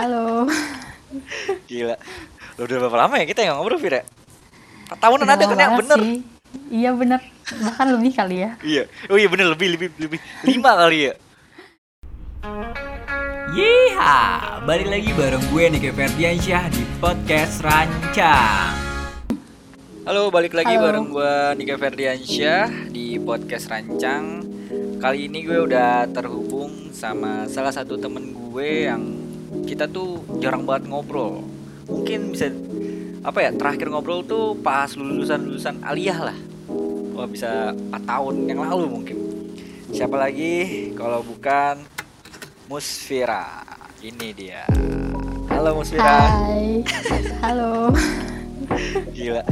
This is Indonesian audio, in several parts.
Halo. Gila. Lu udah berapa lama ya kita yang ngobrol, Fir ya? Tahunan Udah ada kan ya? lama Bener. sih. Iya bener. Bahkan lebih kali ya. Iya. Oh iya bener, lebih, lebih, lebih. Lima kali ya? Yeha, balik lagi bareng gue Nike Ferdiansyah di podcast Rancang. Halo, balik lagi Halo. bareng gua Nika Ferdiansyah di podcast Rancang. Kali ini gue udah terhubung sama salah satu temen gue yang kita tuh jarang banget ngobrol. Mungkin bisa apa ya? Terakhir ngobrol tuh pas lulusan-lulusan aliyah lah. Wah, bisa 4 tahun yang lalu mungkin. Siapa lagi kalau bukan Musfira. Ini dia. Halo Musfira. Hai. Halo. Gila.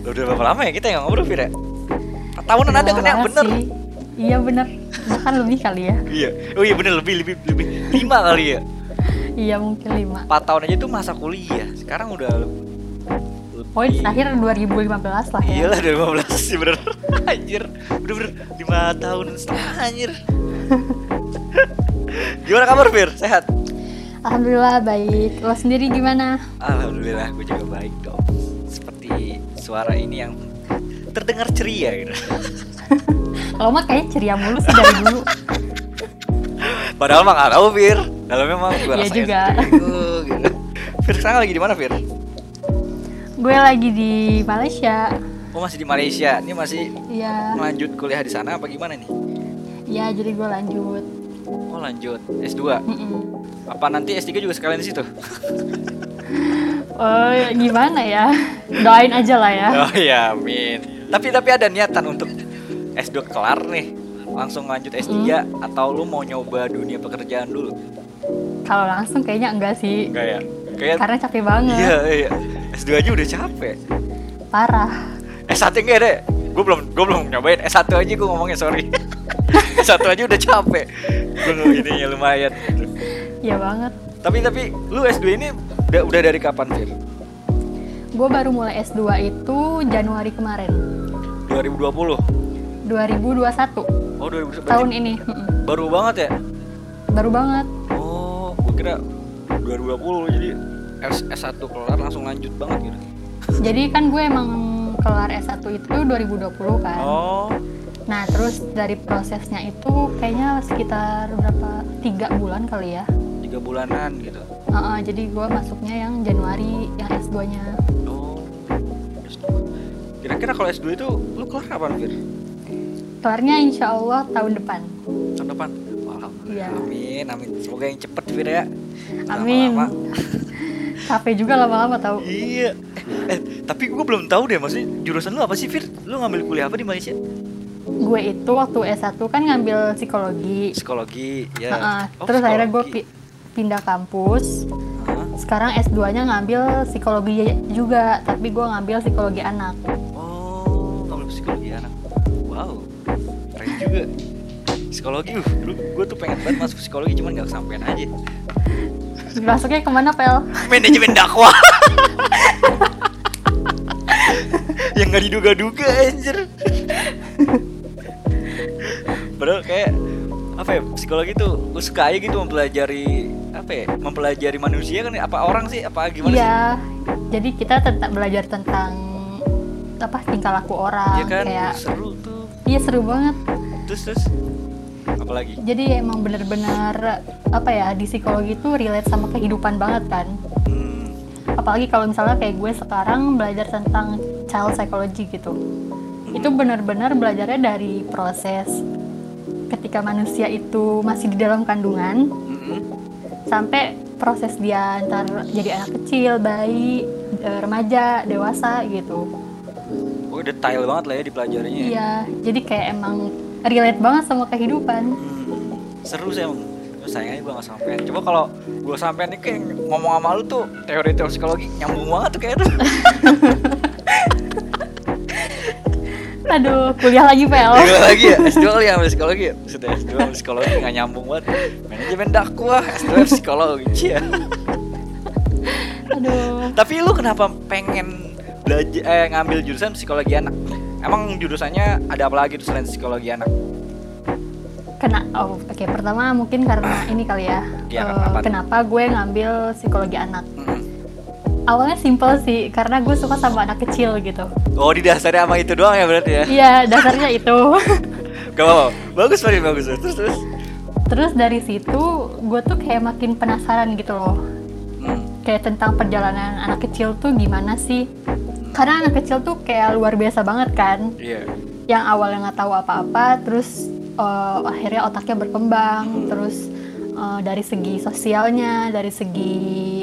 Lu udah berapa lama ya kita yang ngobrol, Fir? Empat tahunan ada Udah kan ya? Bener. sih. Iya bener. Bahkan lebih kali ya. Iya. Oh iya bener lebih lebih lebih lima kali ya. Iya mungkin lima. Empat tahun aja tuh masa kuliah. Sekarang udah lebih. Poin terakhir 2015 lah ya. Iya lah 2015 sih bener. anjir. Udah bener lima tahun setengah anjir. Gimana kabar Fir? Sehat? Alhamdulillah baik. Lo sendiri gimana? Alhamdulillah gue juga baik dong. Seperti suara ini yang terdengar ceria gitu. Kalau mah kayaknya ceria mulu sih dari dulu. Padahal mah gak tau Fir Dalamnya mah gue Iya rasain juga. gitu, gitu. Fir sekarang lagi di mana Fir? Gue lagi di Malaysia. Oh masih di Malaysia Ini masih Iya. lanjut kuliah di sana apa gimana nih? Iya jadi gue lanjut. Oh lanjut S2 Mm-mm. Apa nanti S3 juga sekalian di situ? Oh gimana ya? Doain aja lah ya. Oh iya amin Tapi tapi ada niatan untuk S2 kelar nih Langsung lanjut S3 Hmm. Atau lu mau nyoba dunia pekerjaan dulu? Kalau langsung kayaknya enggak sih. Enggak ya? Kayak Karena capek banget. Iya iya S2 aja udah capek Parah. S1 enggak deh Gue belum gue belum nyobain S1 aja gue ngomongnya sorry S1 aja udah capek Gue ininya lumayan Iya banget. Tapi tapi lu S2 ini udah udah dari kapan Fir? Gue baru mulai S2 itu Januari kemarin. 2020 2021. Oh 2021 Tahun ini. Baru banget ya? Baru banget. Oh gue kira 2020 jadi S S1 kelar langsung lanjut banget gitu Jadi kan gue emang kelar S1 itu 2020 kan. Oh Nah, terus dari prosesnya itu kayaknya sekitar berapa? tiga bulan kali ya. tiga bulanan gitu Heeh, jadi gue masuknya yang Januari, yang S2-nya. Oh S2 Kira-kira kalau S2 itu lu kelar kapan Fir? Kelarnya insya Allah tahun depan. Tahun depan? Iya. Amin, amin Semoga yang cepet Fir ya Amin. Lama-lama. Capek juga lama-lama tahu. Iya. Eh, tapi gue belum tahu deh maksudnya jurusan lu apa sih, Fir? Lu ngambil kuliah apa di Malaysia? Gue itu waktu S1 kan ngambil psikologi. Psikologi, ya. Heeh, Oh, terus akhirnya gue psikologi. pi- pindah kampus. Sekarang S2-nya ngambil psikologi juga, tapi gue ngambil psikologi anak. Oh, ngambil psikologi anak. Wow, keren juga. Psikologi, dulu gue tuh pengen banget masuk psikologi cuman gak kesampean aja. Masuknya ke mana, Pel? Manajemen dakwah. Yang gak diduga-duga anjir. Padahal kayak apa ya psikologi tuh gue suka aja gitu mempelajari apa ya mempelajari manusia kan ya? apa orang sih apa gimana sih Iya, jadi kita tentang belajar tentang apa tingkah laku orang, Iya kan kayak seru tuh iya seru banget. terus terus apalagi Jadi emang bener-bener apa ya di psikologi itu relate sama kehidupan banget kan. hmm, Apalagi kalau misalnya kayak gue sekarang belajar tentang child psychology gitu. Itu benar-benar belajarnya dari proses ketika manusia itu masih di dalam kandungan mm-mm. sampai proses dia ntar jadi anak kecil, bayi, eh, remaja, dewasa gitu. oh detail banget lah ya dipelajarinya ya. Iya, jadi kayak emang relate banget sama kehidupan. Hmm, seru sih emang sayangnya gue gak sampean coba kalau gue sampean nih kayak ngomong sama lu tuh teori-teori psikologi nyambung banget tuh kayak tuh Aduh, kuliah lagi pel. Dua lagi ya, S2 kali ya psikologi ya Maksudnya S2 ambil psikologi gak nyambung banget Manajemen dakwah, S2 psikologi Cia. Aduh. Tapi lu kenapa pengen belajar eh, ngambil jurusan psikologi anak? Emang jurusannya ada apa lagi tuh selain psikologi anak? kena oh oke pertama mungkin karena ini kali ya. Iya, eh, kenapa gue ngambil psikologi anak? Mm-mm. awalnya simple sih karena gue suka sama anak kecil gitu. Oh didasari sama itu doang ya berarti ya? iya dasarnya itu. Gak apa-apa, bagus Farid, bagus. Terus terus? Terus dari situ gue tuh kayak makin penasaran gitu loh. Hmm. kayak tentang perjalanan anak kecil tuh gimana sih karena anak kecil tuh kayak luar biasa banget kan. Iya. Yang awalnya nggak tahu apa-apa terus eh, akhirnya otaknya berkembang terus eh, dari segi sosialnya dari segi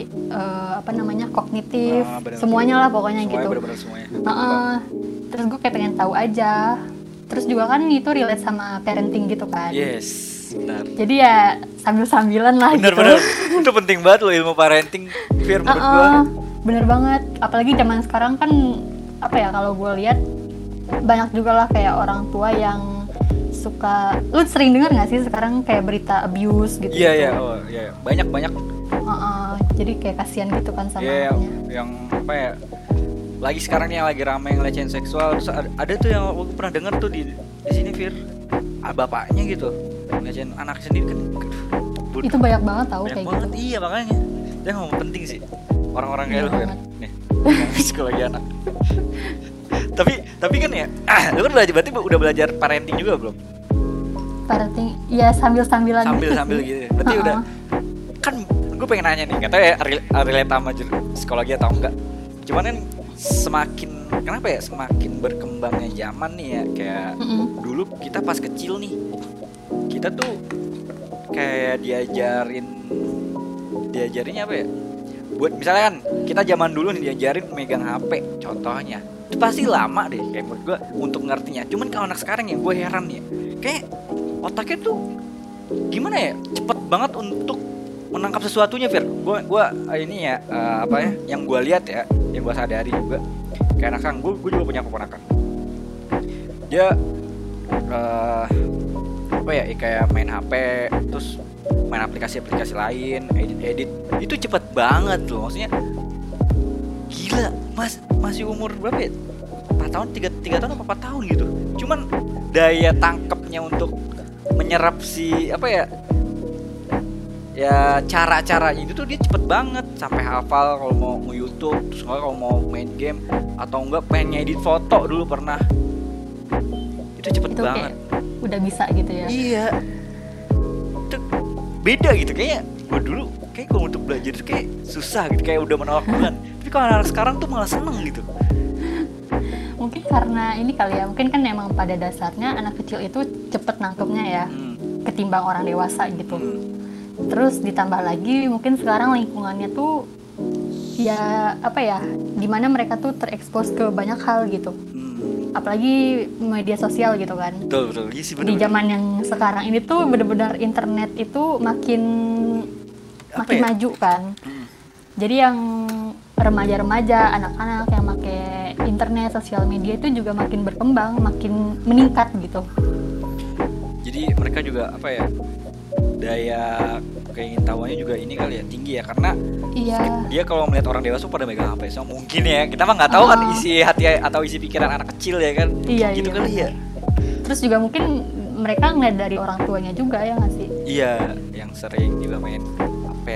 eh, apa namanya kognitif Ah, benar. semuanya lah pokoknya Semuanya gitu. semuanya. Heeh. terus gue kayak pengen tahu aja. Terus juga kan itu relate sama parenting gitu kan. Yes, benar. Jadi ya sambil-sambilan lah Bener gitu. bener, itu penting banget loh ilmu parenting Fir menurut gua. Heeh, bener banget. Apalagi zaman sekarang kan apa ya kalau gue lihat banyak juga lah kayak orang tua yang suka lu sering dengar nggak sih sekarang kayak berita abuse gitu Iya iya, oh iya banyak banyak. Jadi kayak kasihan gitu kan sama Iya yang, anaknya. yang apa ya lagi sekarang yang lagi rame yang pelecehan seksual terus ada, ada tuh yang aku pernah dengar tuh di di sini Fir. Ah, bapaknya gitu pelecehan anak sendiri kan. Aduh, itu banyak banget tau banyak kayak banget. gitu. Iya makanya. Dia ngomong penting sih orang-orang kayak Iya. lu Fir banget. nih psikologi anak. Tapi tapi kan ya lu kan belajar berarti udah belajar parenting juga belum? Parenting ya sambil gitu sambil sih. gitu. Berarti udah kan gue pengen nanya nih tahu ya rel- relate sama psikologi atau enggak? Cuman kan semakin kenapa ya semakin berkembangnya zaman nih ya kayak dulu kita pas kecil nih kita tuh kayak diajarin diajarinnya apa ya buat misalnya kan kita zaman dulu nih diajarin megang HP contohnya. Itu pasti lama deh kayak menurut gue untuk ngertinya. Cuman kalau anak sekarang yang gue heran ya. Kayak otaknya tuh gimana ya cepet banget untuk menangkap sesuatunya Fir. Gue gua eh, ini ya eh, apa ya yang gue lihat ya yang gue sadari juga. Kayak anak gue gue juga punya keponakan. Dia eh apa ya kayak main HP terus main aplikasi-aplikasi lain edit-edit. Itu cepet banget loh maksudnya. Gila mas masih umur berapa ya? 4 tahun tiga tiga tahun apa 4 tahun gitu. Cuman daya tangkapnya untuk menyerap si apa ya ya cara-cara itu tuh dia cepet banget. Sampai hafal kalau mau mau YouTube terus kalau mau main game atau enggak pengen ngedit foto dulu pernah. Itu cepet itu banget. udah bisa gitu ya? Iya. Itu beda gitu kayaknya. Gue dulu kayak kalau untuk belajar itu kayak susah gitu, kayak udah menolak Tuhan. Tapi kalau anak sekarang tuh malah seneng gitu. mungkin karena ini kali ya mungkin kan emang pada dasarnya anak kecil itu cepet nangkepnya ya Hmm. ketimbang orang dewasa gitu Hmm. terus ditambah lagi mungkin sekarang lingkungannya tuh ya apa ya di mana mereka tuh terekspos ke banyak hal gitu. Apalagi media sosial gitu kan Betul betul. Iya sih di bener. zaman yang sekarang ini tuh bener-bener internet itu makin Apa makin ya? maju kan Hmm. jadi yang remaja-remaja anak-anak yang pakai internet sosial media itu juga makin berkembang makin meningkat gitu Jadi mereka juga apa ya? Daya keingin tahuannya juga ini kali ya tinggi ya karena iya dia kalau melihat orang dewasa pada megang HP so mungkin ya kita mah nggak tahu kan Oh. isi hati atau isi pikiran anak kecil ya kan Iya, gitu iya, kali ya terus juga mungkin mereka ngeliat dari orang tuanya juga ya nggak sih iya yang sering juga main HP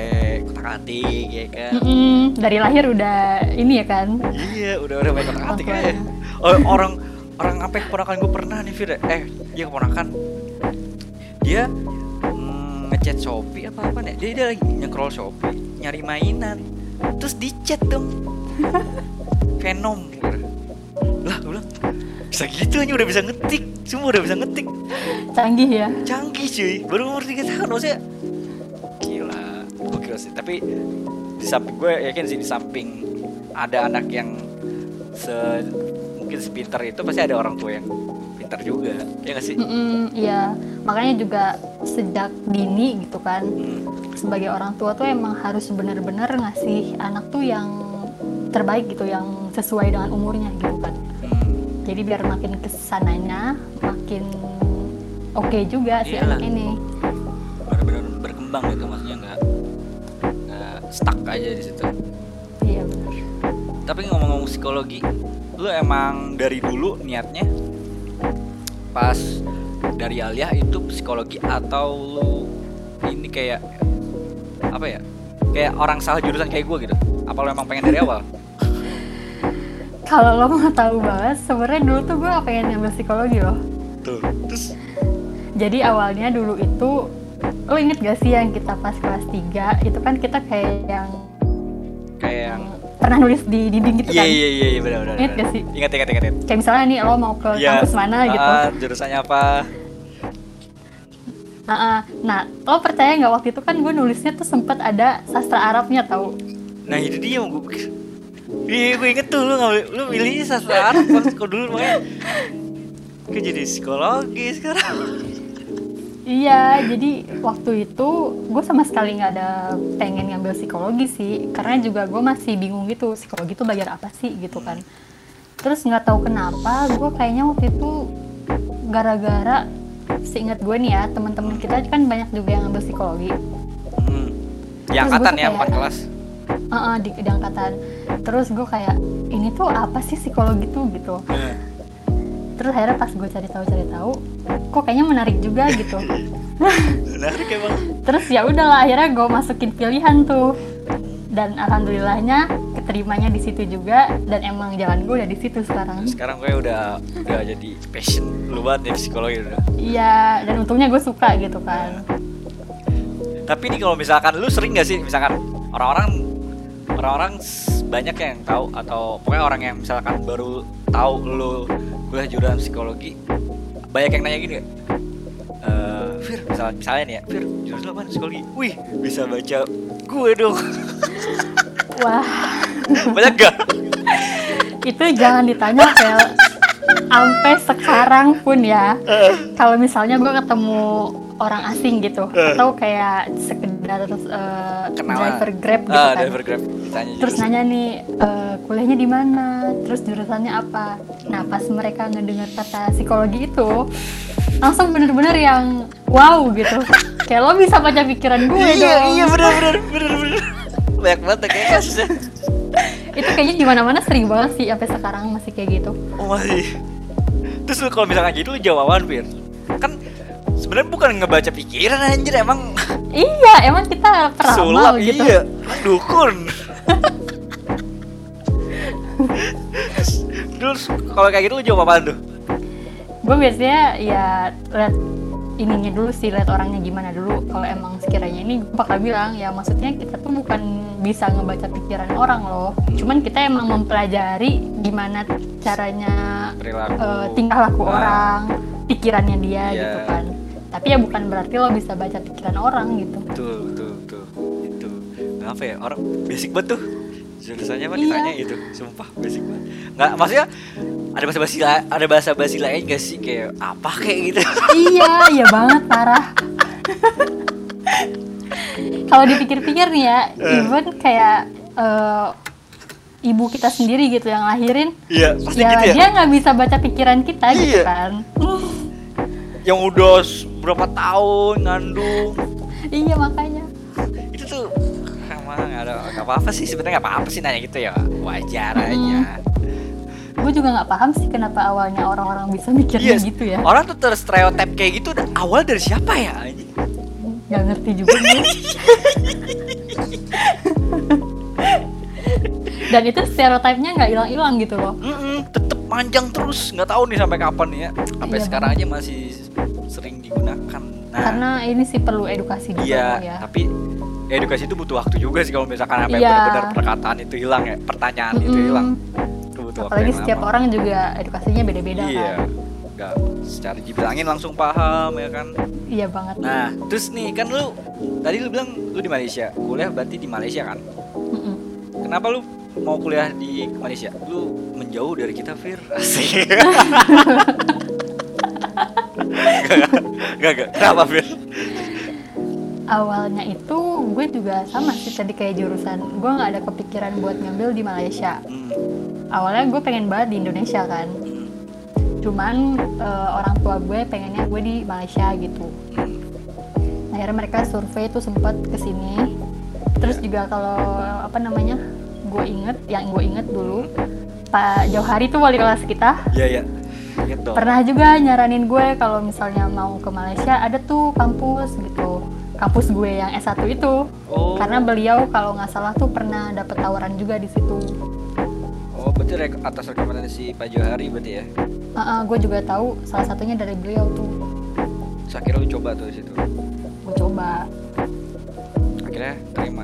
kotak atik ya kan Mm-mm, dari lahir udah ini ya kan Iya, udah udah main kotak atik aja. tuanya. Oh, orang orang apa keponakan gue pernah nih Fir. Eh, dia keponakan. Dia mm, ngechat Shopee apa apa nih? Dia, dia lagi nge-scroll Shopee, nyari mainan. Terus di chat dong. Venom. Fir. Lah, gue bilang bisa gitu aja udah bisa ngetik. Semua udah bisa ngetik. canggih ya Canggih cuy. Baru umur 3 tahun maksudnya. Gila. Gokil sih. Tapi di samping gue yakin sih di samping ada anak yang se mungkin sepintar itu pasti ada orang tua yang pintar juga. Ya nggak sih? Mm-mm, iya. Makanya juga sejak dini gitu kan Hmm, sebagai orang tua tuh emang harus bener-bener ngasih anak tuh yang terbaik gitu yang sesuai dengan umurnya gitu kan. Hmm. jadi biar makin ke sananya makin oke juga si Iyalah. anak ini. Benar-benar berkembang gitu maksudnya nggak nggak stuck aja di situ. Iya benar tapi ngomong-ngomong psikologi lu emang dari dulu niatnya pas dari Alia itu psikologi atau lu ini kayak apa ya kayak orang salah jurusan kayak gue gitu? Apa lu emang pengen dari awal? Kalau lo mau tahu banget, sebenarnya dulu tuh gue pengen ngambil psikologi loh. tuh terus? Jadi awalnya dulu itu lo inget gak sih yang kita pas kelas 3 itu kan kita kayak yang kayak yang pernah nulis di dinding gitu iya kan? iya iya iya benar benar Ingat gak sih? ingat ingat ingat kayak misalnya nih lo mau ke Iya. kampus mana gitu. Ah, jurusannya apa? Nah, ah. nah lo percaya nggak waktu itu kan gue nulisnya tuh sempet ada sastra Arabnya tau? Nah itu dia yang gue pikir iya gue inget tuh lu ngambil lu milihnya sastra Arab pas kau dulu makanya. Gue jadi psikologi sekarang Iya, jadi waktu itu gue sama sekali nggak ada pengen ngambil psikologi sih, karena juga gue masih bingung gitu psikologi itu belajar apa sih gitu kan. Terus nggak tahu kenapa gue kayaknya waktu itu gara-gara seingat gue nih ya teman-teman kita kan banyak juga yang ngambil psikologi, hmm. di Terus angkatan ya bukan kelas Heeh, di, di angkatan. Terus gue kayak ini tuh apa sih psikologi tuh gitu. Terus akhirnya pas gue cari tahu cari tahu, kok kayaknya menarik juga gitu. menarik emang. Terus ya udahlah akhirnya gue masukin pilihan tuh. Dan alhamdulillahnya keterimanya di situ juga dan emang jalan gue udah di situ sekarang. Sekarang gue udah udah jadi passion lu banget ya psikologi udah. Iya dan untungnya gue suka gitu kan. Tapi nih kalau misalkan lu sering gak sih misalkan orang-orang orang-orang banyak yang tahu atau pokoknya orang yang misalkan baru tahu lu kuliah jurusan psikologi banyak yang nanya gini gak? Eh, Fir, misalnya, misalnya nih ya, Fir, jurusan apa psikologi? Wih, bisa baca gue dong. wah banyak gak? itu jangan ditanya Vel sampai sekarang pun ya kalau misalnya gue ketemu orang asing gitu atau kayak sekedar eh, Kenalan. driver grab gitu ah, kan driver grab. Ditanya terus jurusan. nanya nih eh, kuliahnya di mana terus jurusannya apa nah pas mereka ngedengar kata psikologi itu langsung bener-bener yang wow gitu kayak lo bisa baca pikiran gue Iya, dong iya bener bener bener bener. Banyak banget ya kayak kasusnya. itu kayaknya di mana-mana sering banget sih sampai sekarang masih kayak gitu Oh masih. Terus kalau misalkan gitu lu jawaban Fir. Sebenarnya bukan ngebaca pikiran anjir emang iya emang kita peramal sulap gitu. iya. Dukun. Terus kalau kayak gitu lu jawab apaan tuh? Gue biasanya ya lihat ininya dulu sih lihat orangnya gimana dulu. Kalau emang sekiranya ini bakal bilang ya maksudnya kita tuh bukan bisa ngebaca pikiran orang loh. Cuman kita emang mempelajari gimana caranya perilaku. eh, tingkah laku Ah. orang pikirannya dia Iya. gitu kan tapi ya bukan berarti lo bisa baca pikiran orang gitu. Betul betul betul. Itu kenapa ya orang basic banget tuh. Jurusannya apa Iya. ditanya itu sumpah basic banget. Nggak maksudnya ada bahasa basi ada bahasa basi lain gak sih? Kayak apa kayak gitu? Iya iya banget parah. Kalau dipikir-pikir nih ya even kayak eh, ibu kita sendiri gitu yang lahirin iya pasti ya gitu ya? dia nggak bisa baca pikiran kita gitu Iya. kan. Yang udah berapa tahun ngandung iya makanya. Itu tuh emang nggak ada nggak apa apa sih. Sebenarnya nggak apa apa sih nanya gitu ya. Wajar Hmm. aja. Gue juga nggak paham sih kenapa awalnya orang-orang bisa mikirnya Yes. gitu ya. orang tuh terstereotip kayak gitu. Awal dari siapa ya? Nggak ngerti juga dan itu stereotipnya nggak hilang-hilang gitu loh. Mm-mm, tetep panjang terus. Nggak tahu nih sampai kapan ya. Sampai Iya sekarang aja masih sering digunakan. Nah karena ini sih perlu edukasi juga iya ya. tapi edukasi itu butuh waktu juga sih kalau misalkan sampai Iya. benar-benar perkataan itu hilang ya pertanyaan itu Mm-mm. hilang. Itu butuh waktu apalagi yang setiap lama. orang juga edukasinya beda-beda iya kan? nggak secara dibilangin langsung paham ya kan? Iya banget. Nah terus nih kan lu tadi lu bilang lu di Malaysia kuliah berarti di Malaysia kan? Mm-mm. kenapa lu mau kuliah di Malaysia? Lu menjauh dari kita Fir. Asik Gak, gak, kenapa Fir? awalnya itu gue juga sama sih tadi kayak jurusan. Gue nggak ada kepikiran buat ngambil di Malaysia. Hmm, awalnya gue pengen banget di Indonesia kan. Hmm, cuman eh, orang tua gue pengennya gue di Malaysia gitu. Hmm. akhirnya mereka survei itu sempat ke sini terus juga kalau apa namanya gue inget yang gue inget dulu Pak Jauhari tuh wali kelas kita. Iya, iya. Ingat dong. pernah juga nyaranin gue kalau misalnya mau ke Malaysia ada tuh kampus gitu kampus gue yang S1 itu Oh. karena beliau kalau nggak salah tuh pernah dapet tawaran juga di situ Oh, berarti rek- atas rekomendasi Pak Johari berarti ya. Ah, ah, gue juga tahu salah satunya dari beliau tuh Terus akhirnya lu coba tuh di situ. gue coba Akhirnya terima.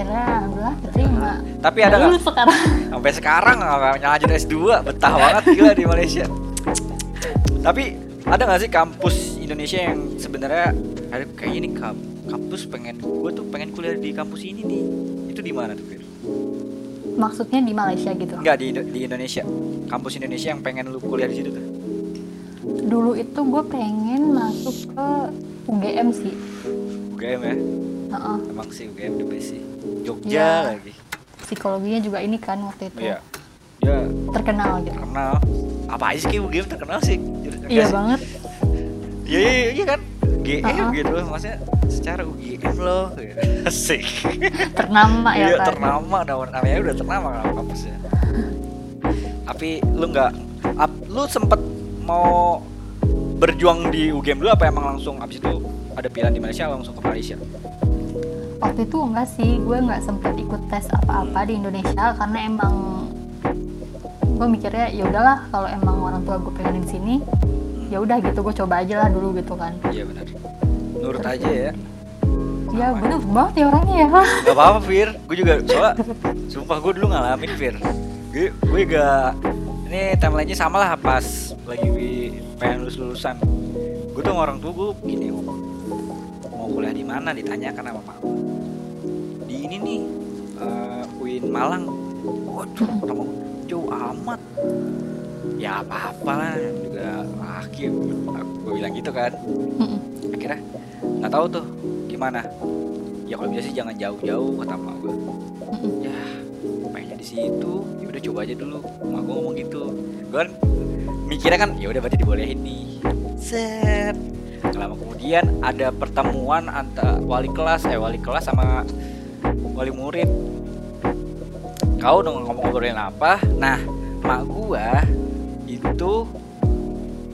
Akhirnya alhamdulillah terima Tapi ada nggak? sekarang Sampai sekarang nggak lanjut S2, betah banget gila di Malaysia. Tapi ada nggak sih kampus Indonesia yang sebenarnya nih kam- kampus pengen gue tuh pengen kuliah di kampus ini nih. Itu di mana tuh, Fir? maksudnya di Malaysia gitu Enggak di di Indonesia. Kampus Indonesia yang pengen lu kuliah di situ tuh. dulu itu gue pengen masuk ke UGM sih UGM ya. Heeh. Emang sih UGM the best sih. Jogja Iya. lagi. psikologinya juga ini kan waktu itu Iya. Ya, terkenal gitu terkenal. Apa aja sih UGM terkenal sih? Iya sih? banget Iya iya iya kan. GM Uh-uh. gitu maksudnya secara UGM loh. Asik. ternama ya Iya kan ternama nama namanya udah ternama kan kampusnya. Tapi lu nggak lu sempet mau berjuang di UGM dulu apa emang langsung abis itu ada pilihan di Malaysia langsung ke Malaysia? Waktu itu enggak sih gue nggak sempet ikut tes apa-apa di Indonesia karena emang gue mikirnya ya udahlah kalau emang orang tua gue pengen di sini ya udah gitu gue coba aja lah dulu gitu kan Iya benar. Nurut aja ya. ya bener banget ya orangnya ya Gak apa-apa Fir, gue juga soalnya sumpah gue dulu ngalamin Fir. Gue gue gak ini timelinenya sama lah pas lagi pengen lulus lulusan. Gue tuh orang tua gue gini mau kuliah di mana ditanyakan sama mama. Di ini nih eh, UIN Malang. Waduh, nama jauh amat. Ya apa-apa lah juga laki gue bilang gitu kan. Akhirnya nggak tahu tuh gimana. Ya kalau bisa sih jangan jauh-jauh kata emak gue ya pengennya di situ. Ya udah coba aja dulu. Emak gue ngomong gitu. Gue kan mikirnya kan ya udah berarti dibolehin nih. Set. Lama kemudian ada pertemuan antara wali kelas eh wali kelas sama wali murid. Kau dong ngomong-ngobrolin apa? Nah mak gua itu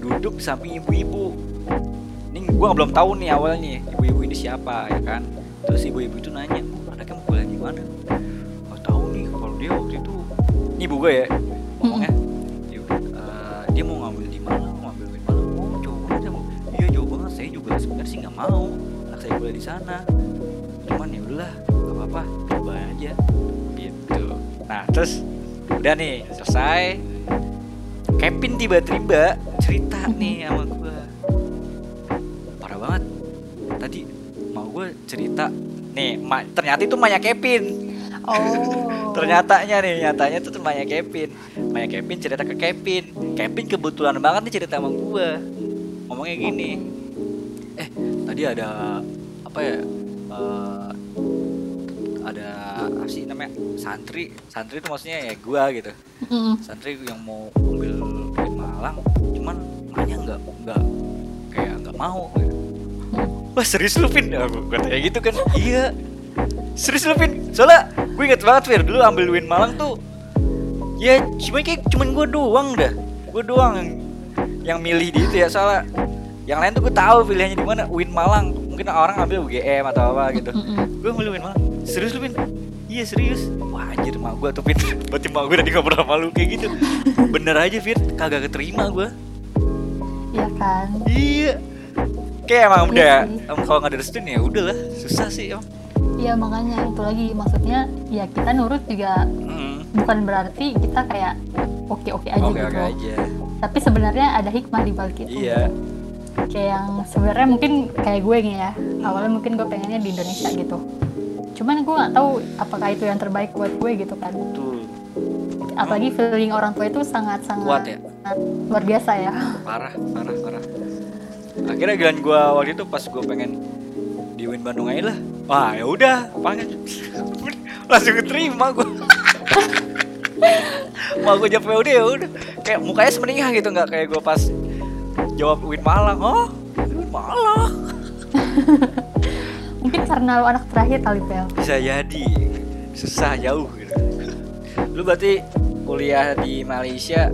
duduk samping ibu-ibu. Ini gua belum tahu nih awalnya ibu-ibu ini siapa ya kan? Terus ibu-ibu itu nanya "Bu, anaknya mau kuliah di mana? Nggak tahu nih kalau dia waktu itu ini ibu gue ya ngomongnya. "Ya udah, eh, dia mau ngambil di mana mau ngambil di mana? Oh jauh banget ya Bu." iya jauh banget. Saya juga sebenarnya sih nggak mau. Anak saya kuliah di sana. Cuman ya udahlah apa-apa. Coba aja. Gitu. Nah terus udah nih selesai. Kevin tiba-tiba cerita nih sama gue parah banget. Tadi mau gue cerita nih ma, ternyata itu Maya Kevin. Oh. Ternyatanya nih nyatanya tuh temannya Kevin. Maya Kevin cerita ke Kevin. Kevin kebetulan banget nih cerita sama gue ngomongnya gini. Eh tadi ada apa ya eh, ada apa sih namanya? Santri. Santri itu maksudnya ya gue gitu. Mm-mm. santri yang mau ambil di Malang cuman Maya nggak nggak kayak nggak mau gitu. wah serius lu Pin aku katanya gitu kan. Iya. Serius lu Pin soalnya gue inget banget Fir dulu ambil Win Malang tuh ya cuma kayak cuman gue doang dah. Gue doang yang yang milih di itu ya. Soalnya yang lain tuh gue tahu pilihannya di mana. Win Malang. Mungkin orang ambil UGM atau apa gitu. Gue milih Win Malang serius lu Pin iya serius. Wah anjir mak gue tuh Pin berarti mak gue tadi ngobrol sama lu kayak gitu. Bener aja Fir kagak keterima gue iya kan? Iya. Kayak emang Iya udah em, kalau nggak ada restu ya udahlah. Susah sih em. Iya makanya itu lagi. Maksudnya ya kita nurut juga. Hmm, bukan berarti kita kayak oke oke aja oke gitu. oke aja. Tapi sebenarnya ada hikmah di balik itu. Iya. Kayak yang sebenarnya mungkin kayak gue nih ya. Awalnya mungkin gue pengennya di Indonesia gitu cuman gue nggak tahu apakah itu yang terbaik buat gue gitu kan. Betul. Apalagi feeling orang tua itu sangat sangat Kuat ya? luar biasa ya. Parah parah parah. Akhirnya giliran gue waktu itu pas gue pengen di Win Bandung aja lah. Wah ya udah panggil langsung keterima gue mau gue jawab udah ya udah. Kayak mukanya semeningah gitu nggak kayak gue pas jawab Win Malang. Oh Win Malang karena lo anak terakhir kali Pel. Bisa jadi. Susah jauh gitu. Lu berarti kuliah di Malaysia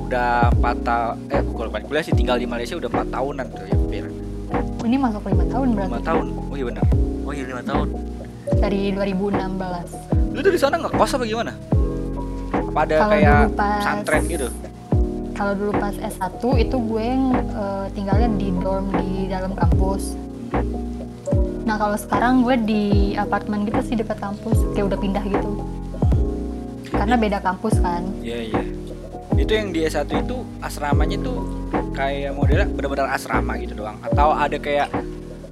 udah 4 tahun eh bukan bukan kuliah sih tinggal di Malaysia udah 4 tahunan tuh ya Fir Ini masuk lima tahun berarti. 5 tahun. Oh iya benar. Oh iya 5 tahun. Dari 2016. lu tuh di sana nggak kos apa gimana? Apa ada Kalau kayak pas- pesantren gitu? Kalau dulu pas S1 itu gue eh, tinggalnya di dorm di dalam kampus. Nah kalau sekarang gue di apartemen gitu sih dekat kampus, kayak udah pindah gitu. Karena beda kampus kan. iya iya itu yang di S1 itu asramanya tuh kayak modelnya benar-benar asrama gitu doang atau ada kayak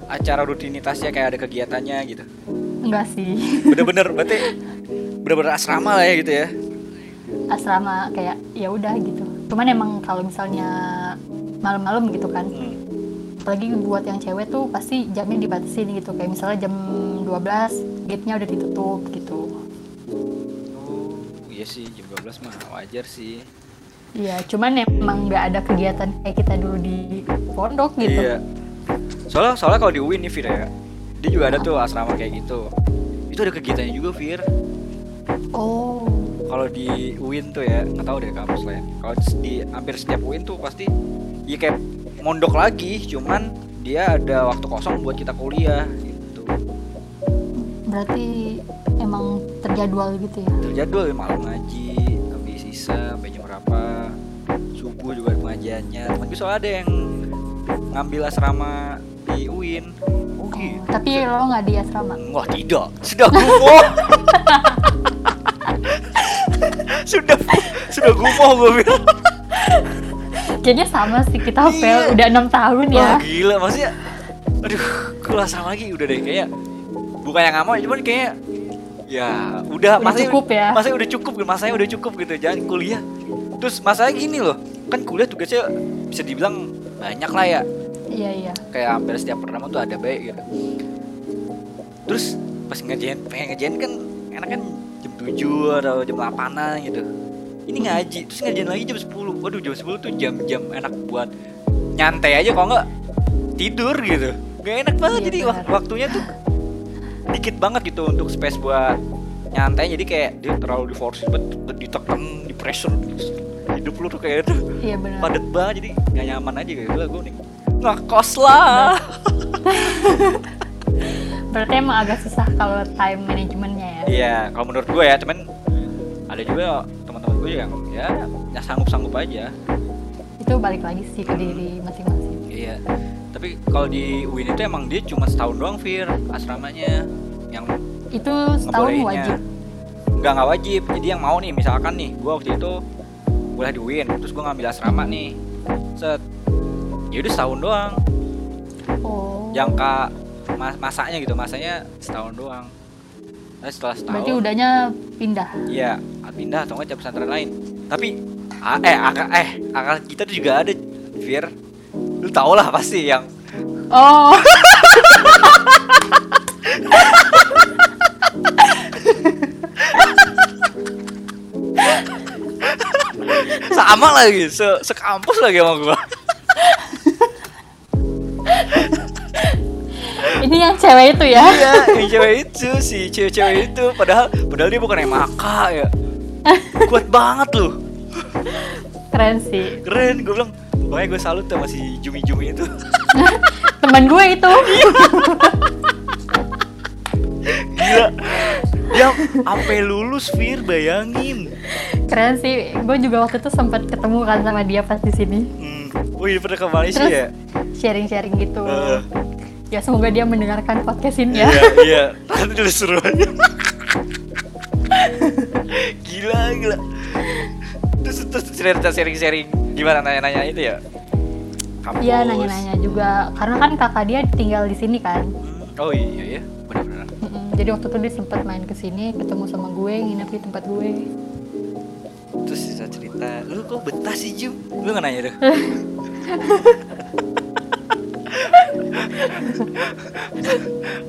acara rutinitasnya kayak ada kegiatannya gitu Enggak sih, bener-bener berarti bener-bener asrama lah ya gitu ya asrama kayak ya udah gitu. Cuman emang kalau misalnya malam-malam gitu kan, Hmm. Apalagi buat yang cewek tuh pasti jamnya dibatasin gitu. Kayak misalnya jam 12 gate-nya udah ditutup gitu. oh iya sih jam 12 mah wajar sih Iya, cuman emang nggak ada kegiatan kayak kita dulu di pondok gitu. Iya. Soalnya soalnya kalau di UIN nih Fir ya, dia juga ada tuh asrama kayak gitu. Itu ada kegiatannya juga Fir. Oh, Kalau di UIN tuh ya, nggak tahu deh kampus lain. Kalau di hampir setiap UIN tuh pasti ya kayak mondok lagi, cuman dia ada waktu kosong buat kita kuliah gitu. berarti emang terjadwal gitu ya? Terjadwal ya malam ngaji, habis sisa sampai jam berapa. Subuh juga ada pengajiannya. Gue soalnya ada yang ngambil asrama di UIN. Oh gitu. Tapi lo nggak di asrama? Wah tidak, sudah gumoh. sudah sudah gumoh gue bilang. Kayaknya sama sih kita Iya. fail udah enam tahun ya. Wah gila maksudnya. Aduh, kelas sama lagi udah deh kayak bukan yang nggak mau, cuman kayak ya udah, Udah masanya cukup ya. Masanya udah cukup, masanya udah cukup gitu. Jangan kuliah. Terus masalahnya gini loh, kan kuliah tugasnya bisa dibilang banyak lah ya. Iya iya. Kayak hampir setiap pertama tuh ada baik gitu. Terus pas ngerjain, pengen ngerjain kan enak kan jam 7 atau jam 8 gitu. Ini ngaji, terus ngerjain lagi jam 10. Waduh, jam 10 tuh jam-jam enak buat nyantai aja kalau nggak tidur gitu. Gak enak banget Iya, jadi wak- waktunya tuh dikit banget gitu untuk space buat nyantai jadi kayak dia terlalu di force ditekan di pressure hidup lu tuh kayak tuh Iya padet banget jadi gak nyaman aja kayak gue gue nih ngekos lah Berarti emang agak susah kalau time manajemennya ya. iya kalau menurut gue ya cuman ada juga gue yang ya ya sanggup-sanggup aja. Itu balik lagi sih ke diri masing-masing. iya. Tapi kalau di UIN itu emang dia cuma setahun doang Fir asramanya. Yang Itu setahun wajib. nggak nggak wajib. Jadi yang mau nih misalkan nih gue waktu itu kuliah di UIN terus gue ngambil asrama nih. Set. Ya udah setahun doang. Oh. jangka mas masanya gitu masanya setahun doang. Nah, setelah setahun Berarti udahnya pindah. iya pindah atau nggak pesantren lain. Tapi ah, eh akal eh akal kita tuh juga ada Fir. Lu tau lah pasti yang Oh. sama lagi se sekampus lagi sama gua. Ini yang cewek itu ya? iya yang cewek itu si cewek-cewek itu. Padahal padahal dia bukan yang maka ya kuat banget loh Keren sih. keren gue bilang makanya gue salut sama si Jumi Jumi itu Teman gue itu. gila dia sampai lulus Fir bayangin Keren sih. Gue juga waktu itu sempat ketemu kan sama dia pas di sini. hmm. wih pernah ke Malaysia Terus ya sharing-sharing gitu. Heeh. Ya semoga dia mendengarkan podcast ini ya. iya iya nanti seru aja gila gila. Terus terus cerita sharing sharing gimana nanya nanya itu ya? Kampus. Iya nanya-nanya juga. Karena kan kakak dia tinggal di sini kan. Hmm, oh iya ya benar-benar. Jadi waktu itu dia sempat main ke sini, ketemu sama gue, nginep di tempat gue. terus bisa cerita lu kok betah sih Jum lu nggak nanya tuh?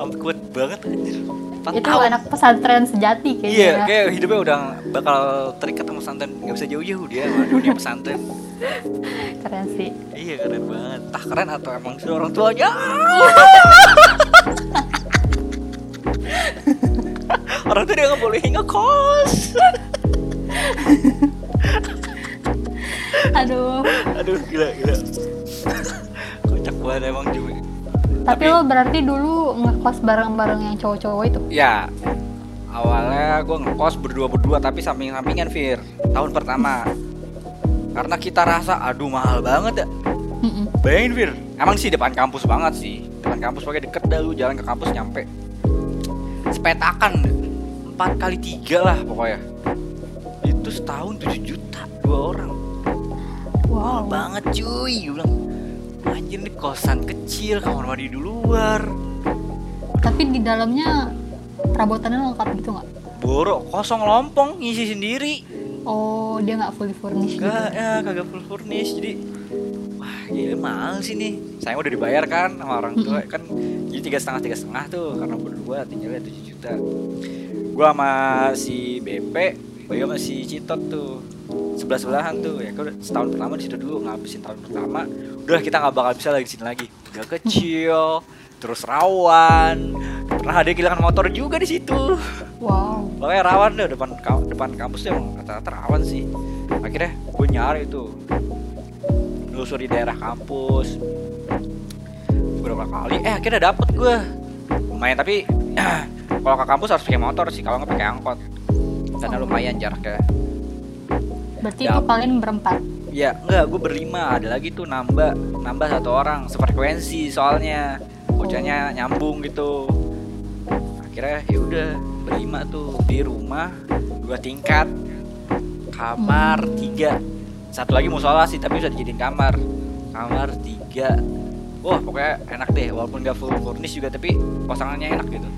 Am kuat banget anjir itu tahun. anak pesantren sejati kayaknya. Iya, ya. kayak hidupnya udah bakal terikat sama pesantren nggak bisa jauh-jauh dia sama dunia pesantren. Keren sih. iya keren banget. Tah keren atau emang sudah orang tuanya? orang tuh dia nggak boleh ngekos. aduh aduh gila gila kocak banget emang cumi tapi, lo berarti dulu ngekos bareng-bareng yang cowok-cowok itu? Ya awalnya gue ngekos berdua-berdua tapi samping-sampingan Fir tahun pertama. Karena kita rasa aduh mahal banget ya. Mm-mm. bayangin Fir emang sih depan kampus banget sih. Depan kampus pakai deket dah lu jalan ke kampus nyampe. Sepetakan empat kali tiga lah pokoknya. Itu setahun 7 juta dua orang. Mahal wow banget cuy gue bilang anjir nih kosan kecil kamar mandi di luar. Tapi di dalamnya perabotannya lengkap gitu nggak? Borok kosong lompong ngisi sendiri. Oh dia nggak fully furnished gitu. Enggak, ya kagak full furnish jadi wah gila mahal sih nih. Saya udah dibayar kan sama orang tua kan jadi tiga setengah tiga setengah tuh karena berdua tinggalnya 7 juta. Gua sama si BP Bayu sama si Citot tuh sebelah sebelahan tuh ya kan setahun pertama di situ dulu ngabisin tahun pertama udah kita nggak bakal bisa lagi di sini lagi udah kecil terus rawan pernah ada kehilangan motor juga di situ wow Pokoknya rawan deh depan depan kampus tuh emang rata-rata rawan sih. Akhirnya gue nyari tuh nelusuri daerah kampus beberapa kali. Eh akhirnya dapet gue. Lumayan tapi kalau ke kampus harus pakai motor sih kalau nggak pakai angkot. Karena lumayan jaraknya. Berarti Ya. itu kalian berempat? Ya enggak, gue berlima. Ada lagi tuh nambah nambah satu orang sefrekuensi soalnya. Bocahnya nyambung gitu. Akhirnya ya udah berlima tuh. Di rumah dua tingkat. Kamar tiga. Satu lagi musola sih tapi bisa dijadiin kamar. Kamar tiga. Wah pokoknya enak deh walaupun gak full furnish juga tapi kosangannya enak gitu.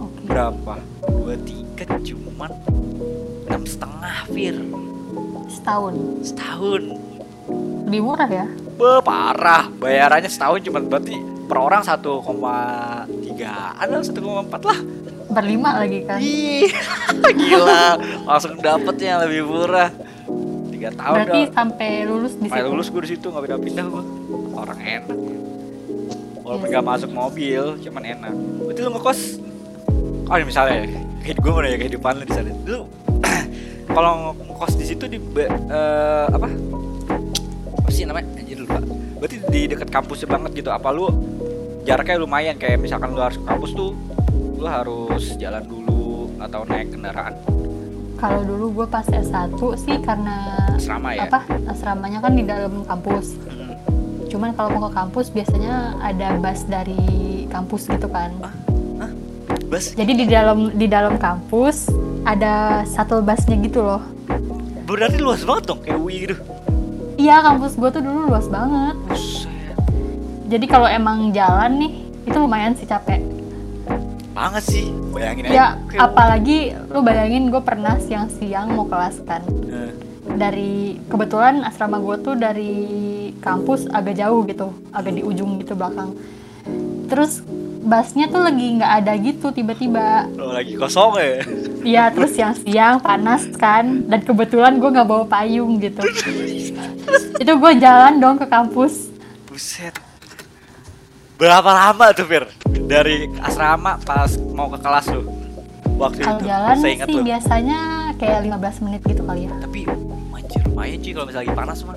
Oke. Berapa? Dua tingkat cuman enam setengah fir setahun. Setahun? Lebih murah ya? Be, parah. Bayarannya setahun cuma berarti per orang 1,3 ada 1,4 lah berlima lagi kan? Ih, gila. Langsung dapetnya lebih murah. Tiga tahun berarti dong sampai lulus di Sampai situ? lulus gue di situ nggak pindah-pindah gue orang enak walaupun Iya nggak sih. masuk mobil cuman enak. Berarti lu ngekos? Oh misalnya kayak gue mana ya kehidupan lu di sana? Lu kalau ngekos di situ di eh, apa? Apa sih namanya? Anjir lupa. Berarti di dekat kampusnya banget gitu. Apa lu jaraknya lumayan? Kayak misalkan lu harus ke kampus tuh lu harus jalan dulu atau naik kendaraan? Kalau dulu gue pas S1 sih karena asrama ya? apa? Asramanya kan di dalam kampus. Hmm. cuman kalau mau ke kampus biasanya ada bus dari kampus gitu kan bus? Jadi di dalam di dalam kampus ada shuttle busnya gitu loh. Berarti luas banget dong kayak UI gitu. Iya kampus gue tuh dulu luas banget. Buset. jadi kalau emang jalan nih itu lumayan sih capek. Banget sih bayangin aja. Ya kayak- apalagi lu bayangin gue pernah siang-siang mau kelas kan Eh, dari kebetulan asrama gue tuh dari kampus agak jauh gitu agak di ujung gitu belakang. Terus busnya tuh lagi nggak ada gitu tiba-tiba. Lo lagi kosong ya? Iya terus siang-siang panas kan dan kebetulan gue nggak bawa payung gitu. Itu gue jalan dong ke kampus. Buset. Berapa lama tuh Fir? Dari asrama pas mau ke kelas lu? Waktu kalau itu jalan sih lu biasanya kayak 15 menit gitu kali ya. Tapi anjir lumayan cuy kalau misalnya lagi panas mah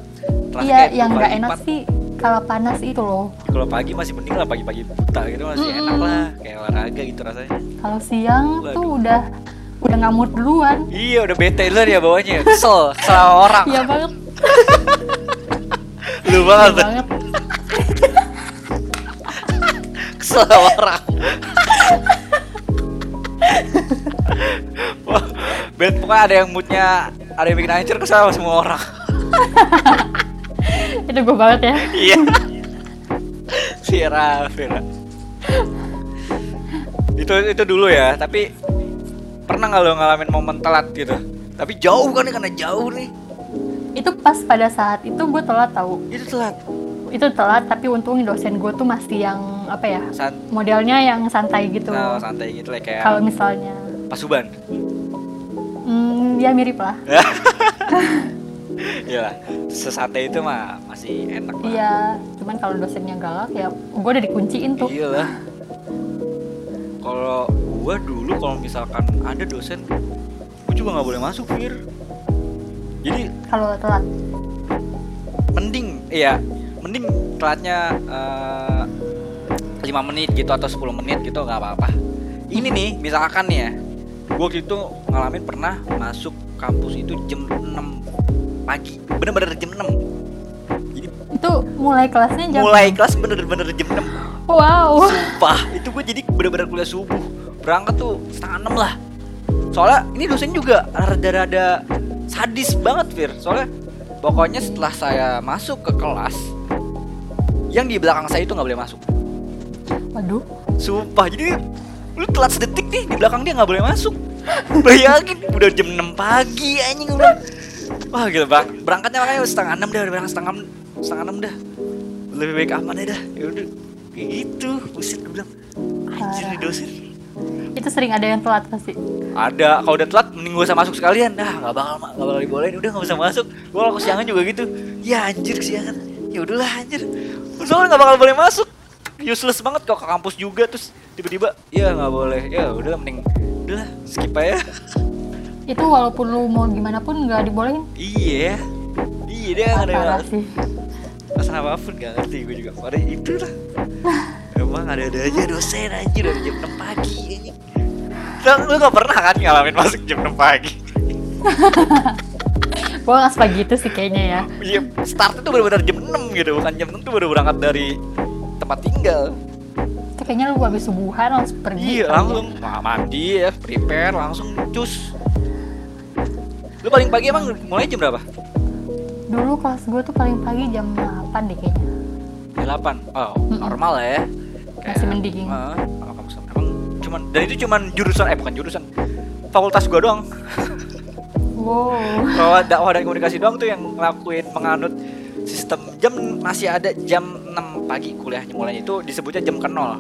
iya yang nggak enak sih kalau panas itu loh. Kalau pagi masih mending lah pagi-pagi buta gitu masih Mm-mm. enak lah. Kayak olahraga gitu rasanya. Kalau siang tuh Waduh. udah udah ngamut duluan. Iya udah bete lu ya bawahnya. Kesel kesel orang. Iya banget. Lu iya banget. Tuh. banget. Kesel orang. Bet pokoknya ada yang moodnya ada yang bikin hancur kesel sama semua orang itu gue banget ya. Iya. Vira Vira itu itu dulu ya tapi pernah nggak lo ngalamin momen telat gitu? Tapi jauh kan karena jauh nih. Itu pas pada saat itu gue telat tahu itu telat? Itu telat tapi untung dosen gue tuh masih yang apa ya San modelnya yang santai gitu. Nah, santai gitu lah kayak kalau misalnya. Pasuban? Hmm, ya mirip lah Iya sesantai itu mah masih enak lah. Iya cuman kalau dosennya galak ya gue udah dikunciin tuh. Iya lah. Kalau gua dulu kalau misalkan ada dosen, gua juga nggak boleh masuk Fir. Jadi kalau telat? Mending iya mending telatnya eh, lima menit gitu atau 10 menit gitu nggak apa-apa. Ini nih misalkan nih ya gue waktu itu ngalamin pernah masuk kampus itu jam 6 pagi. Bener-bener jam 6 jadi Itu mulai kelasnya jam mulai kelas bener-bener jam 6 Wow. Sumpah, itu gue jadi bener-bener kuliah subuh. Berangkat tuh setengah enam lah. Soalnya ini dosen juga rada-rada sadis banget Fir. Soalnya pokoknya setelah saya masuk ke kelas Yang di belakang saya itu nggak boleh masuk. Waduh. Sumpah, jadi lu telat sedetik nih di belakang dia nggak boleh masuk. Bayangin, udah jam 6 pagi anjing bilang Wah gila bang, berangkatnya makanya setengah enam dah, udah berangkat setengah enam, setengah enam dah Lebih baik aman ya dah, yaudah Kayak gitu, buset gue bilang. Anjir nih dosen. Itu sering ada yang telat pasti. ada. Kalau udah telat mending gak usah masuk sekalian. Dah nggak bakal nggak bakal dibolehin. Udah nggak usah masuk. Gua kalau kesiangan juga gitu. Ya anjir kesiangan. Ya udahlah anjir. Soalnya nggak bakal boleh masuk. Useless banget kok ke kampus juga terus tiba-tiba ya nggak boleh. Ya udah mending udahlah skip aja Itu walaupun lu mau gimana pun nggak dibolehin. iya iya dia nggak ada Parah sih. alasan apa pun gak ngerti gue juga pada itu lah emang ada-ada aja dosen anjir dari jam 6 pagi anjing Lu, lu gak pernah kan ngalamin masuk jam 6 pagi Gua nggak sepagi itu sih kayaknya ya. Iya, start itu benar-benar jam 6 gitu, bukan jam 6 tuh baru berangkat dari tempat tinggal. Itu kayaknya lu habis subuhan langsung pergi. Iya, langsung ma- mandi ya, prepare, langsung cus. Lu paling pagi emang mulai jam berapa? Dulu kelas gue tuh paling pagi jam 8 deh kayaknya. Jam 8. Oh, Mm-mm. normal lah ya. Masih mending. Kamu sama- emang cuman dan itu cuman jurusan eh bukan jurusan. Fakultas gua doang. Wow. Kalau dakwah dan komunikasi doang tuh yang ngelakuin menganut sistem jam masih ada jam 6 pagi kuliahnya mulainya itu disebutnya jam ke nol.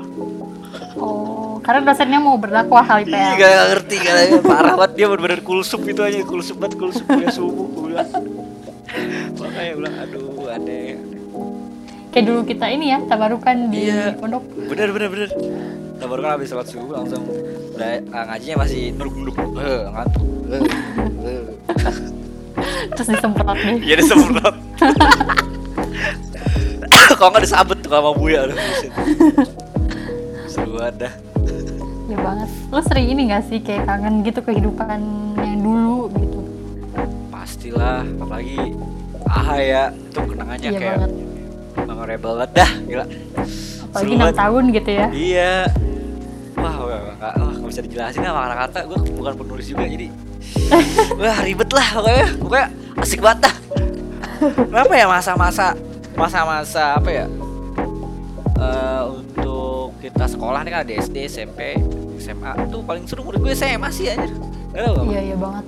Oh, karena dosennya mau berdakwah kali Iya PL. gak ngerti katanya parah banget dia bener-bener kulsup gitu aja kulsup banget kulsup kuliah subuh gue bilang makanya gue bilang aduh aneh Kayak dulu kita ini ya, tabarukan di Iya. pondok. bener bener bener kita baru kan habis sholat subuh langsung udah ah, ngajinya masih nuruk nuruk eh ngantuk eh, eh. Terus disemprot deh. iya disemprot kalau nggak disabet tuh sama buya aduh buset. Seru dah Ya banget. Lu sering ini gak sih kayak kangen gitu kehidupan yang dulu gitu? pastilah apalagi aha ya itu kenangannya Iya kayak banget. memorable banget dah gila Apalagi Seru 6 banget. tahun gitu ya. Iya. Wah, wah, wah, nggak wah, nggak bisa dijelasin lah kata-kata. Gue bukan penulis juga jadi. wah ribet lah pokoknya. Pokoknya asik banget dah. Kenapa ya masa-masa masa-masa apa ya? Kita sekolah nih kan ada SD, SMP, SMA tuh paling seru menurut gue SMA sih anjir. Gak tau Iya, iya banget.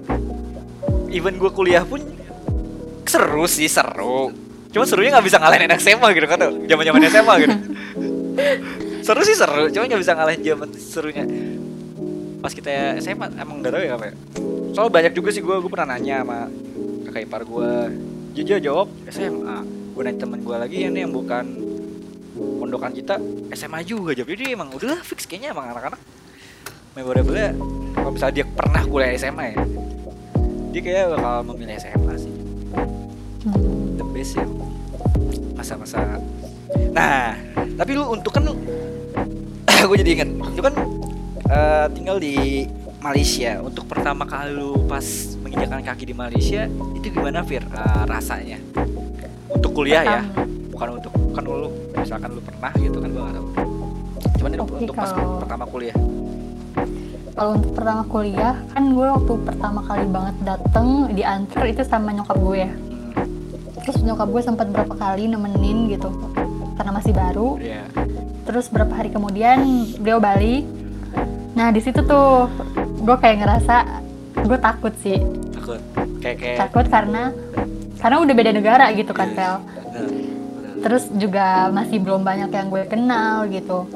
Even gue kuliah pun seru sih seru. Cuma serunya nggak bisa ngalahin anak SMA gitu kan zaman zaman SMA gitu. seru sih seru, cuma nggak bisa ngalahin zaman serunya. Pas kita SMA emang gak tau ya apa ya. Soalnya banyak juga sih gue, gue pernah nanya sama kakak ipar gue. Jujur jawab SMA. Gue nanya temen gue lagi ya nih yang bukan pondokan kita SMA juga. Jadi emang udah fix. Kayaknya emang anak-anak memorable kalau misalnya dia pernah kuliah SMA ya. Dia kayak bakal memilih SMA sih. Hmm. the best ya. Masa-masa. Nah tapi lu untuk kan lu gue jadi inget lu kan eh, tinggal di Malaysia. Untuk pertama kali lu pas menginjakan kaki di Malaysia itu gimana Fir? Eh, rasanya? Untuk kuliah ya? Bukan untuk kan lu misalkan lu pernah gitu kan gue gak tahu cuman itu Oke, untuk pas kalau- pertama kuliah Kalau untuk pertama kuliah, kan gue waktu pertama kali banget dateng diantar itu sama nyokap gue ya. Terus nyokap gue sempat berapa kali nemenin gitu, karena masih baru. Iya. Terus berapa hari kemudian beliau balik. Nah di situ tuh gue kayak ngerasa gue takut sih, takut kayak kayak takut karena karena udah beda negara gitu kan Pel. Terus juga masih belum banyak yang gue kenal gitu.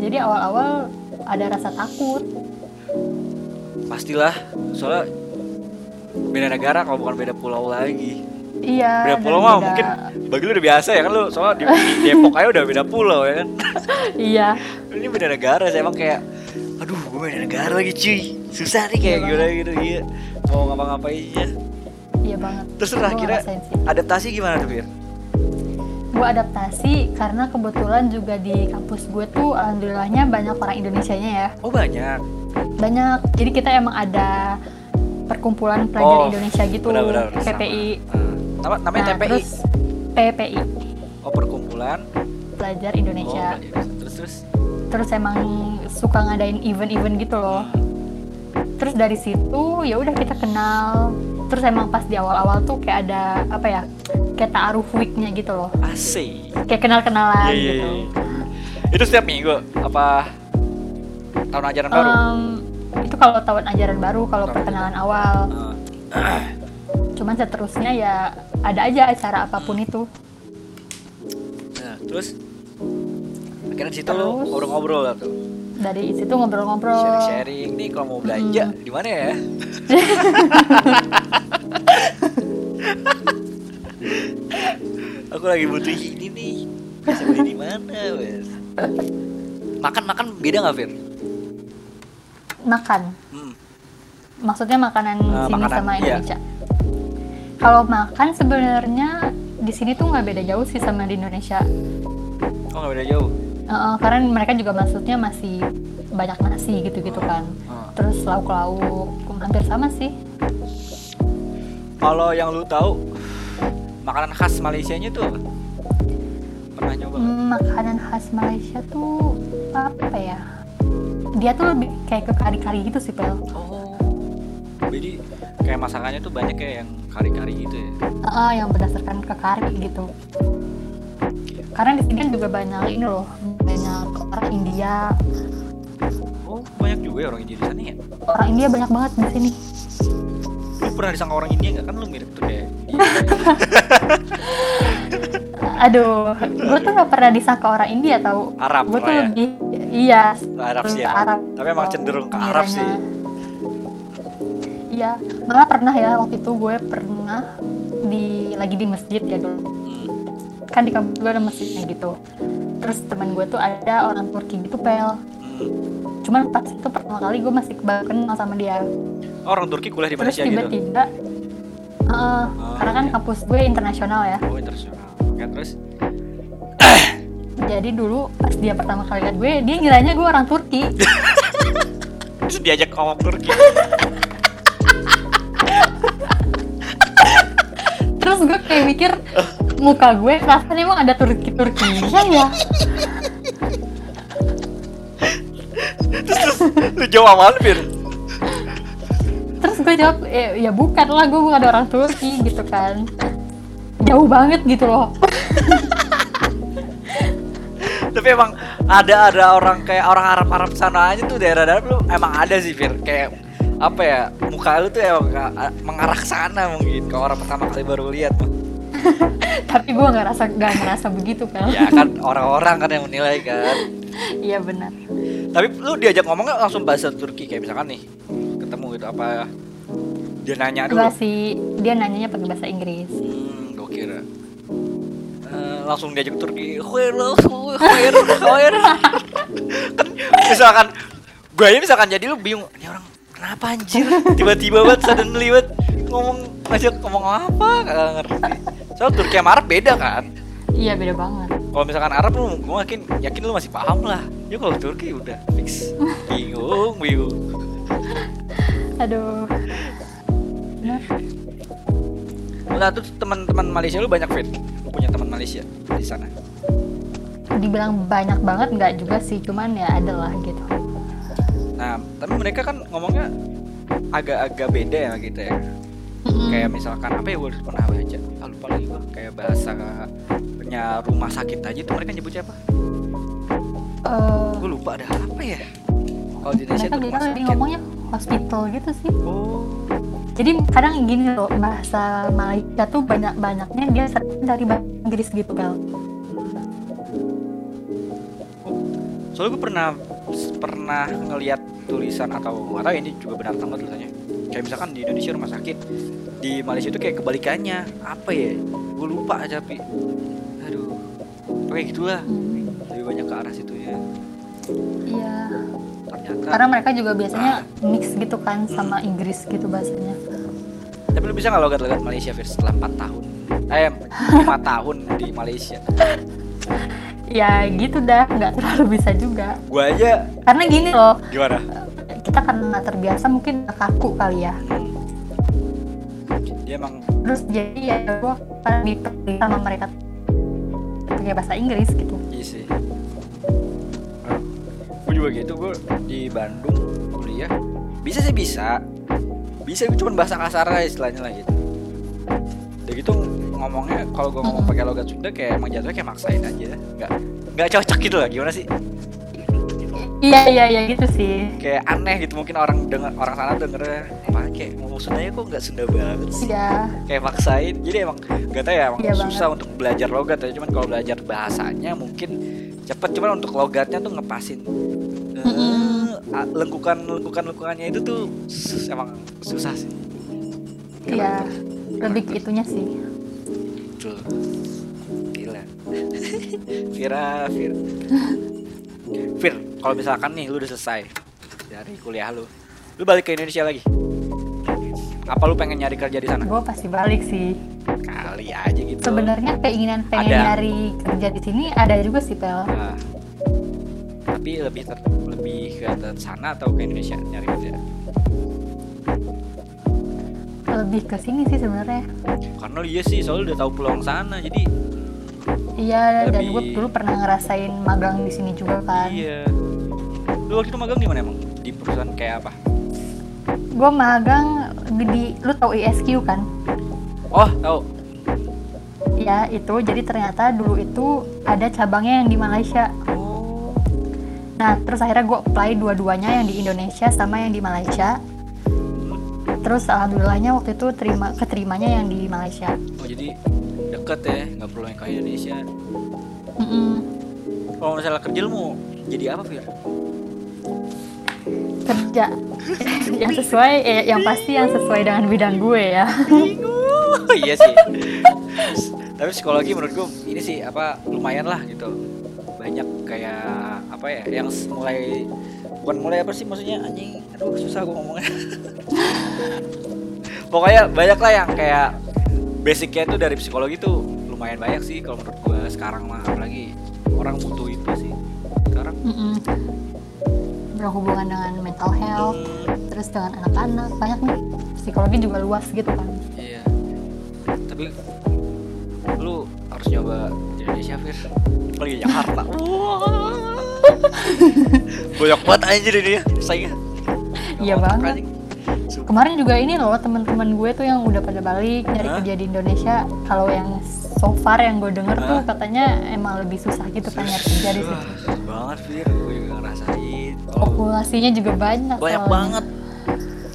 Jadi awal-awal ada rasa takut. pastilah soalnya beda negara kalau bukan beda pulau lagi Iya. beda pulau mah beda- mungkin bagi lu udah biasa ya kan lu soalnya di, di Depok aja udah beda pulau ya kan Iya. ini beda negara saya emang kayak aduh gue beda negara lagi cuy susah nih kayak Iya gimana gitu iya mau ngapa-ngapainnya iya banget Terus akhirnya sih. adaptasi gimana tuh Fir? Gue adaptasi karena kebetulan juga di kampus gue tuh alhamdulillahnya banyak orang Indonesianya ya Oh banyak. banyak jadi kita emang ada perkumpulan pelajar Oh, Indonesia gitu Benar-benar. PPI sama. Nama, namanya Nah, TPI. terus PPI Oh perkumpulan. pelajar Oh, Indonesia pelajar. terus terus. terus emang suka ngadain event-event gitu loh terus dari situ ya udah kita kenal terus emang pas di awal-awal tuh kayak ada apa ya kayak taaruf weeknya gitu loh Asik. kayak kenal-kenalan Iya, iya, gitu iya. Itu setiap minggu apa tahun ajaran baru? Em, itu kalau tahun ajaran baru kalau Tahun perkenalan awal Ah. cuman seterusnya ya ada aja acara apa pun itu Nah, terus akhirnya di situ lo ngobrol-ngobrol lah tuh. dari situ ngobrol-ngobrol Sharing-sharing nih kalau mau belanja di mana ya? Aku lagi butuh ini nih. Bisa beli di mana, wes? Makan-makan beda nggak, Fir? makan Hmm. maksudnya makanan Eh, sini makanan, sama iya. Indonesia kalau makan sebenarnya di sini tuh nggak beda jauh sih sama di Indonesia Oh, nggak beda jauh. Eh, karena mereka juga maksudnya masih banyak nasi gitu-gitu kan Ah. terus lauk-lauk hampir sama sih Kalau yang lu tahu makanan khas Malaysianya tuh apa? Pernah nyoba? Hmm, makanan khas Malaysia tuh apa ya dia tuh lebih kayak ke kari-kari gitu sih pel Oh. Jadi kayak masakannya tuh banyak kayak yang kari-kari gitu ya. Eh, yang berdasarkan ke kari gitu karena di sini kan juga banyak ini loh banyak orang India Oh, banyak juga ya orang India di sana ya. orang India banyak banget di sini Lu pernah disangka orang India nggak kan lu mirip tuh kayak aduh gue tuh gak pernah disangka orang India tau Arab gue tuh lah ya. lebih iya Arab sih ya. Arab Tapi emang cenderung ke Arab sih. iya malah pernah ya waktu itu gue pernah di lagi di masjid ya dulu Hmm. kan di kampus gue ada masjidnya gitu terus teman gue tuh ada orang Turki gitu pel. Cuman pas itu pertama kali gue masih baru kenal sama dia Oh, orang Turki kuliah di terus Malaysia gitu. tiba-tiba eh, karena kan iya. kampus gue internasional ya Oh, internasional. Oke, terus jadi dulu pas dia pertama kali lihat gue dia ngiranya gue orang Turki terus diajak ngomong Turki. terus gue kayak mikir muka gue rasanya emang ada Turki Turkinya ya lu jawab apaan, Fir? terus gue jawab ya, ya bukan lah gue bukan orang Turki gitu kan. Jauh banget gitu loh. Tapi emang ada ada orang kayak orang Arab Arab sana aja tuh daerah-daerah lu emang ada sih Fir. Kayak apa ya muka lu tuh emang mengarah ke sana mungkin kalau orang pertama kali baru lihat mah. tapi gue nggak rasa nggak ngerasa begitu kan ya kan orang-orang kan yang menilai kan iya benar. Tapi lu diajak ngomong nggak langsung bahasa Turki? Kayak misalkan nih ketemu gitu apa dia nanya dulu? Enggak sih dia nanyanya pakai bahasa Inggris. Hmm, gue kira. Eh, langsung diajak Turki khair lo khair khair kan misalkan gue aja misalkan jadi lu bingung ini orang kenapa anjir? Tiba-tiba banget suddenly banget ngomong ngajak ngomong apa? Gak ngerti. Soal Turki sama Arab beda kan? Iya beda banget kalau misalkan Arab lu gue yakin yakin lu masih paham lah. Ya kalau Turki udah fix. Bingung bingung. Aduh. Nah, tuh teman-teman Malaysia lu banyak fit. Lu punya teman Malaysia di sana. dibilang banyak banget nggak juga sih. Cuman ya ada lah gitu. Nah, tapi mereka kan ngomongnya agak-agak beda ya gitu ya. Mm-mm. Kayak misalkan apa ya gue pernah baca, ah, lupa lagi gue kayak bahasa punya rumah sakit aja tuh mereka nyebutnya apa? Eh, Gue lupa ada apa ya? Kalau di Indonesia mereka tuh rumah sakit. ngomongnya hospital gitu sih Oh, jadi kadang gini loh bahasa Malaysia tuh banyak banyaknya dia sering dari bahasa Inggris gitu Bel soalnya gue pernah pernah ngelihat tulisan atau tahu ini juga benar atau enggak tulisannya. Kayak misalkan di Indonesia rumah sakit, di Malaysia itu kayak kebalikannya. Apa ya? Gue lupa tapi aduh. Kayak gitulah. Lebih banyak ke arah situ ya. iya Ternyata karena mereka juga biasanya mix gitu kan sama Inggris gitu bahasanya Tapi lu bisa nggak logat-logat Malaysia Fir setelah 4 tahun? Eh, 5 tahun di Malaysia. ya gitu dah nggak terlalu bisa juga Gua aja karena gini loh gimana? kita karena terbiasa mungkin kaku kali ya Hmm. Dia emang terus jadi ya lebih peduli sama mereka pakai bahasa Inggris gitu iya sih. Gue juga gitu, gue di Bandung kuliah. Bisa sih bisa. Bisa cuma bahasa kasar aja istilahnya lah gitu. Udah gitu ngomongnya kalau gue ngomong pakai logat Sunda kayak emang jatuhnya kayak maksain aja. Nggak nggak cocok gitu lah gimana sih? Iya iya iya gitu sih kayak aneh gitu mungkin orang denger orang sana dengernya apa kayak ngomong Sundanya kok nggak Sunda banget sih iya kayak maksain jadi emang gak tau ya emang Iya susah untuk belajar logat ya cuman kalau belajar bahasanya mungkin cepet cuman untuk logatnya tuh ngepasin Mm-mm. ah, lengkukan lengkukan lengkukannya itu tuh sus- emang susah sih iya lebih itunya sih Betul. Gila. Vira, Fir. Fir, kalau misalkan nih lu udah selesai dari kuliah lu, lu balik ke Indonesia lagi. Apa lu pengen nyari kerja di sana? gue pasti balik sih Kali aja gitu. sebenarnya keinginan pengen Ada. nyari kerja di sini ada juga sih pel Nah, tapi lebih ter, lebih ke sana atau ke Indonesia nyari kerja? lebih ke sini sih sebenarnya Karena iya sih, soalnya udah tahu peluang sana, jadi iya dan gue dulu pernah ngerasain magang di sini juga kan iya. Lu waktu itu magang di mana emang? Di perusahaan kayak apa? gue magang di lu tau ISQ kan Oh, tahu. ya itu jadi ternyata dulu itu ada cabangnya yang di Malaysia Oh. nah terus akhirnya gue apply dua-duanya yang di Indonesia sama yang di Malaysia terus alhamdulillahnya waktu itu terima keterimanya yang di Malaysia Oh jadi deket ya, nggak perlu yang ke Indonesia. Mm-mm. Kalau misalnya kerja lu mau jadi apa Fir? kerja yang sesuai eh, yang pasti yang sesuai dengan bidang gue ya iya sih. Tapi psikologi menurut gue ini sih apa lumayan lah gitu. Banyak kayak apa ya yang mulai bukan mulai apa sih maksudnya anjing. Aduh susah gue ngomongnya. Pokoknya banyak lah yang kayak basicnya tuh dari psikologi tuh lumayan banyak sih kalau menurut gue sekarang mah apalagi orang butuh itu sih sekarang. Mm-mm. berhubungan dengan mental health Hmm, terus dengan anak-anak banyak nih psikologi juga luas gitu kan Iya. Tapi lu harus nyoba di Indonesia, Fir. Lagi Jakarta. Banyak banget aja di dia. Saya. Iya banget. Kemarin juga ini loh teman-teman gue tuh yang udah pada balik nyari Hah? kerja di Indonesia kalau yang so far yang gue denger tuh Hah? katanya emang lebih susah gitu kan nyari kerja di situ Susah banget, Fir. Gue juga ngerasain. Populasinya juga banyak banyak soalnya. banget.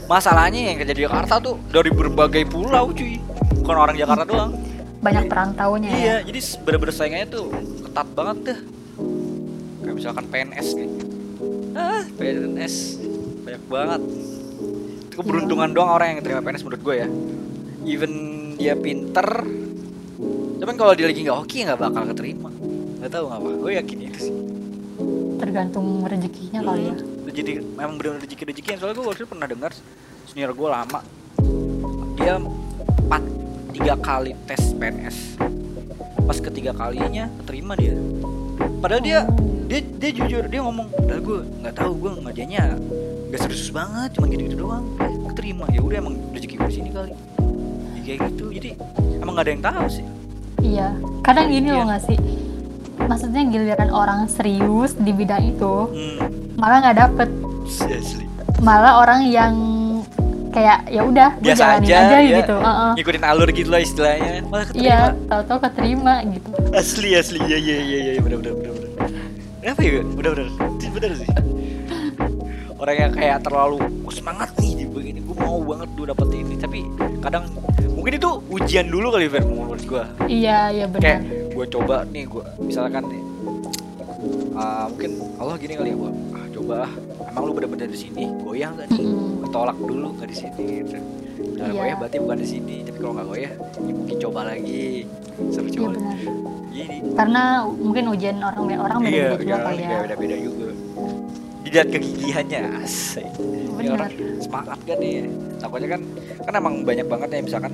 Masalahnya yang kerja di Jakarta tuh dari berbagai pulau, cuy. Bukan orang Jakarta doang. banyak perantaunya ya Iya, jadi s- bener-bener saingannya tuh ketat banget dah. Kayak misalkan PNS nih. Ah, PNS banyak banget. Keberuntungan doang orang yang terima PNS menurut gue ya. Even dia pinter, cuman kalau dia lagi nggak hoki nggak bakal keterima. Gak tahu ngapa. Gue yakin itu sih. tergantung rezekinya kali ya Hmm, Jadi memang benar rezeki rezeki. Soalnya gue waktu itu pernah dengar senior gue lama. Dia empat tiga kali tes PNS. Pas ketiga kalinya keterima dia. Padahal dia dia dia jujur dia ngomong, padahal gue nggak tahu gue ngerjainnya nggak serius banget, cuma gitu-gitu doang. Keterima ya udah emang rezeki gue di sini kali. Ya, kayak gitu. Jadi emang nggak ada yang tahu sih. iya kadang gini Iya. loh nggak sih maksudnya giliran orang serius di bidang itu Hmm, malah nggak dapet asli. malah orang yang kayak ya udah gue Biasa jalanin aja, aja, ya. gitu. Heeh. Ngikutin alur gitu lah istilahnya. Malah keterima. iya tahu-tahu keterima gitu. Asli asli. Ya ya ya ya benar benar benar benar kenapa ya? Benar Itu benar sih. Orang yang kayak terlalu "Oh, semangat nih di begini gue mau banget gue dapet ini. Tapi kadang mungkin itu ujian dulu kali Fer menurut gue iya iya kayak benar gue coba nih gue misalkan nih ah, mungkin Allah gini kali ya gue coba emang lu bener-bener di sini? Goyah nggak nih gue tolak dulu nggak di sini gitu. Kalau Iya. goyah berarti bukan di sini tapi kalau nggak goyah ya mungkin coba lagi. Seru iya coba. benar. Gini. karena mungkin ujian orang orang beda-beda juga iya, kali ya beda beda juga. Dilihat kegigihannya asik. Ini orang semangat kan nih. Takutnya kan kan emang banyak banget ya misalkan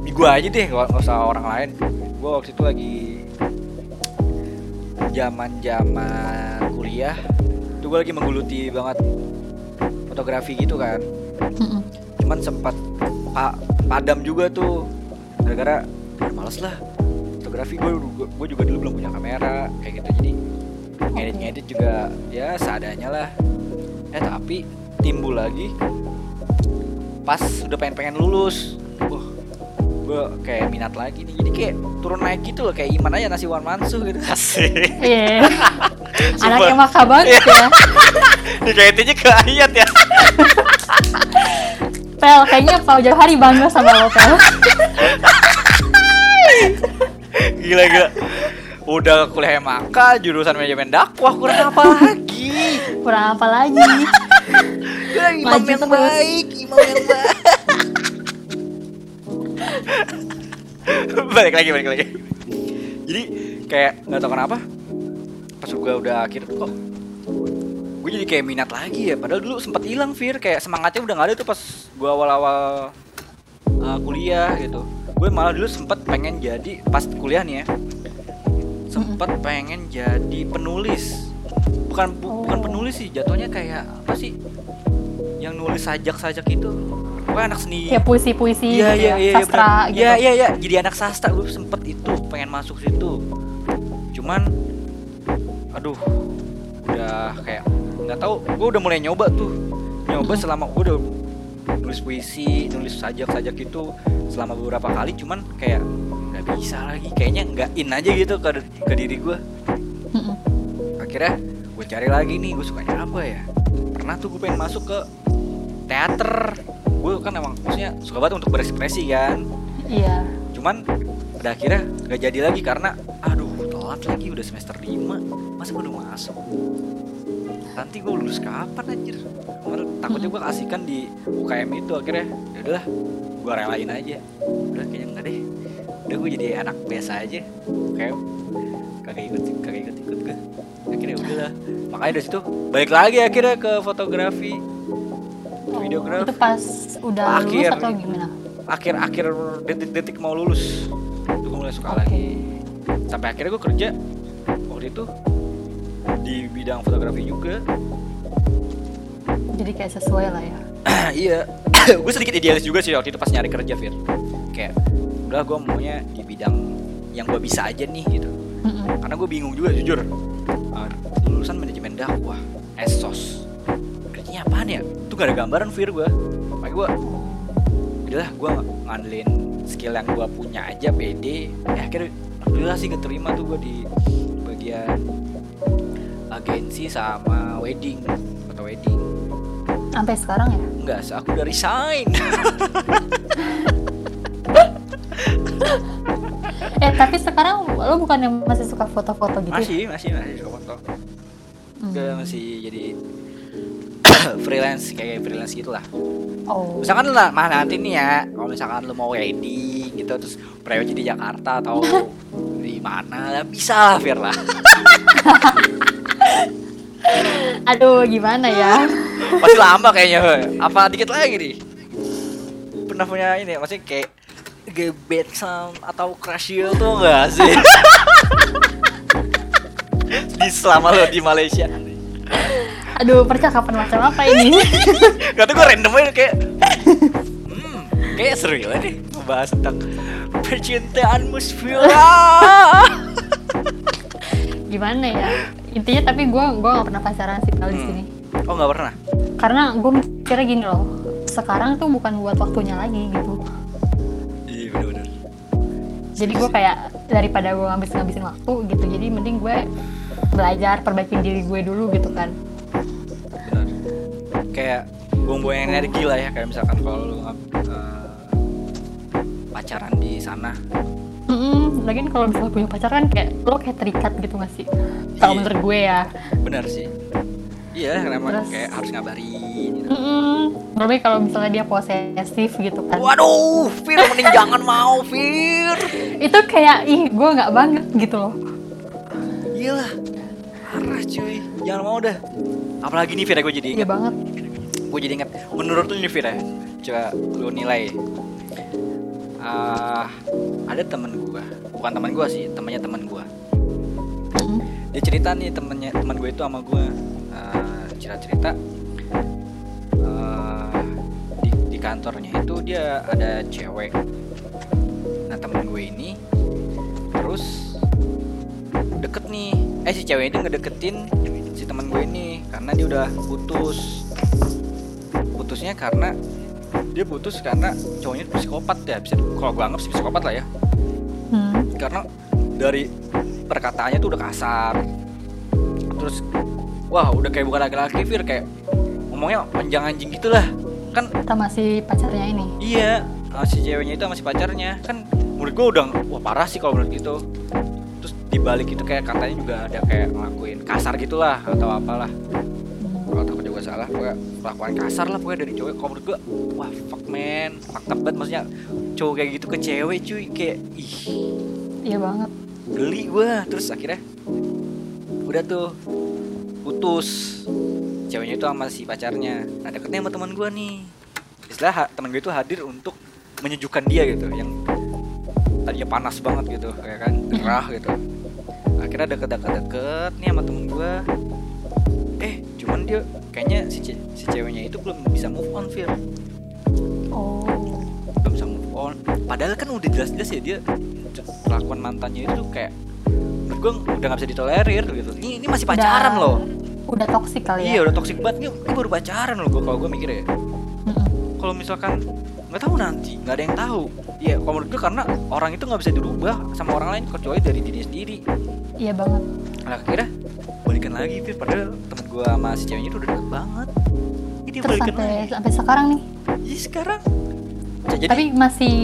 di gua aja deh nggak usah orang lain. Gua waktu itu lagi zaman zaman kuliah itu gua lagi menggeluti banget fotografi gitu kan. Cuman sempat pa- padam juga tuh. Gara-gara "Ah, males lah fotografi. Gue gue juga dulu belum punya kamera kayak gitu. Jadi ngedit ngedit juga ya seadanya lah. Eh tapi timbul lagi pas udah pengen pengen lulus gue kayak minat lagi nih jadi kayak turun naik gitu loh kayak iman aja nasi wan mansuh gitu asik Iya. Sumpah. Anaknya maka banget ya. dikaitinnya ke ayat ya Pel, kayaknya Pak jauh hari bangga sama lo, Pel. gila gila udah kuliah maka jurusan manajemen dakwah kurang apa lagi Kurang apa lagi? Kurang imam Maju yang terus. baik imam yang baik balik lagi balik lagi. Jadi kayak nggak tahu kenapa pas gue udah akhir kok gue jadi kayak minat lagi ya. Padahal dulu sempat hilang Fir. Kayak semangatnya udah nggak ada tuh pas gue awal-awal uh, kuliah gitu. Gue malah dulu sempat pengen jadi pas kuliah nih ya sempat pengen jadi penulis. Bukan bu- bukan Oh. penulis sih jatuhnya kayak apa sih? Yang nulis sajak-sajak itu Pokoknya anak seni Iya gitu iya ya, iya sastra bener. gitu. Iya iya iya. Jadi anak sastra gue sempet itu pengen masuk situ. Cuman aduh udah kayak nggak tahu. Gue udah mulai nyoba tuh. Nyoba selama gue udah nulis puisi nulis sajak-sajak gitu selama beberapa kali. Cuman kayak nggak bisa lagi. Kayaknya nggak in aja gitu ke, ke diri gue akhirnya gue cari lagi nih. Gue sukanya apa ya. Pernah tuh gue pengen masuk ke teater gue kan emang maksudnya suka banget untuk berekspresi kan. Iya. cuman pada akhirnya gak jadi lagi karena aduh telat lagi udah semester 5 masa udah masuk? Nanti gue lulus kapan anjir? Kemarin takutnya gue kasihkan di UKM itu akhirnya ya udahlah gue relain aja. Udah kayaknya enggak deh. Udah gue jadi anak biasa aja. UKM kagak ikut kagak ikut ikut gue akhirnya udahlah. Makanya dari situ balik lagi akhirnya ke fotografi videografi Itu pas udah Akhir. lulus atau gimana? akhir-akhir detik-detik mau lulus. Itu gue mulai suka Oke. lagi sampai akhirnya gue kerja. Waktu itu di bidang fotografi juga. Jadi kayak sesuai lah ya. iya. Gue sedikit idealis juga sih waktu itu pas nyari kerja Fir. Kayak udah gue maunya di bidang yang gue bisa aja nih gitu. Mm-mm. karena gue bingung juga jujur. Ah, lulusan manajemen dakwah esos. Kerjanya apaan ya gak ada gambaran Fir gue makanya gue udahlah gue ngandelin skill yang gue punya aja pede ya akhirnya alhamdulillah sih keterima tuh gue di bagian agensi sama wedding foto wedding Sampai sekarang ya? enggak aku udah resign Eh, tapi sekarang lo bukan yang masih suka foto-foto gitu? ya? masih masih masih suka foto Hmm. udah masih jadi freelance kayak freelance gitu lah Oh. misalkan lah mah nanti nih ya kalau misalkan lu mau wedding gitu terus prewed di Jakarta atau di mana lah bisa lah Fir lah Aduh, gimana ya? masih lama kayaknya apa dikit lagi nih? Pernah punya ini maksudnya kayak gebet sama atau crush you tuh enggak sih? Di selama lo di Malaysia Aduh, percakapan macam apa ini? Gak tuh gue random aja kayak Hmm, kayak seru ya nih Membahas tentang percintaan musfira gimana ya? Intinya tapi gue gua gak pernah pacaran sih kalau di Hmm. sini. Oh gak pernah? Karena gue mikirnya gini loh. Sekarang tuh bukan buat waktunya lagi gitu. Iya bener-bener Jadi gue kayak daripada gue ngabis-ngabisin waktu gitu. Jadi mending gue belajar perbaikin diri gue dulu gitu kan. Kayak buang-buang energi lah ya Kayak misalkan kalau lu eh, pacaran di sana Mm-mm. Lagian kalau misalnya punya pacar kan kayak lo kayak terikat gitu gak sih? Kalau Iya. menurut gue ya. Bener sih Iya karena emang Terus- kayak harus ngabarin gitu. Mm-mm. Lebih kalau misalnya dia posesif gitu kan. Waduh Fir mending jangan mau Fir Itu kayak ih gue nggak banget gitu loh. Iyalah Parah cuy Jangan mau dah apalagi nih Fir gue jadi iya inget banget. Gue jadi inget menurut lu nih Fir ya coba lu nilai. Ah, ada temen gue bukan teman gue sih temannya teman gue Mm. dia cerita nih temennya teman gue itu sama gue uh, cerita cerita di, di kantornya itu dia ada cewek. Nah temen gue ini terus deket nih. Eh si cewek itu ngedeketin si teman gue ini karena dia udah putus. Putusnya karena dia putus karena cowoknya psikopat ya bisa kalau gue anggap sih psikopat lah ya. Hmm. karena dari perkataannya tuh udah kasar. Terus wah udah kayak bukan laki-laki Fir kayak ngomongnya panjang anjing gitu lah kan kita masih pacarnya ini? Iya ah, si ceweknya itu sama si pacarnya. Kan menurut gue udah wah parah sih kalau menurut gitu terus dibalik itu kayak katanya juga ada kayak ngelakuin kasar gitulah atau apalah. Kalau takut juga salah pokoknya perlakuan kasar lah pokoknya dari cewek kalau menurut gue wah fuck man. Fakta banget maksudnya cowok kayak gitu ke cewek cuy. Kayak ih. Iya banget. Geli gua. Terus akhirnya udah tuh putus. Ceweknya itu sama si pacarnya. Nah deketnya sama teman gua nih. Istilah teman gue itu hadir untuk menyejukkan dia gitu. Yang tadinya panas banget gitu kayak kan? Gerah gitu akhirnya deket-deket-deket nih sama temen gua. Eh cuman dia kayaknya si, ce- si ceweknya itu belum bisa move on Fir. Oh. Belum bisa move on. Padahal kan udah jelas-jelas ya dia perlakuan mantannya itu kayak menurut gue udah gak bisa ditolerir gitu. Ini, ini masih pacaran Udah- loh. udah toksik kali iya ya udah toxic banget. Ini, ini baru pacaran loh gue kalau gue mikir ya. Mm-mm. kalau misalkan nggak tahu nanti nggak ada yang tahu. Iya kalau menurut gue karena orang itu nggak bisa dirubah sama orang lain kecuali dari diri sendiri. Iya banget. Nah akhirnya balikan lagi Fir padahal temen gue sama si ceweknya itu udah deket banget. Ini terus balikan sampai lagi. sampai sekarang nih? Iya sekarang. Jadi. Tapi masih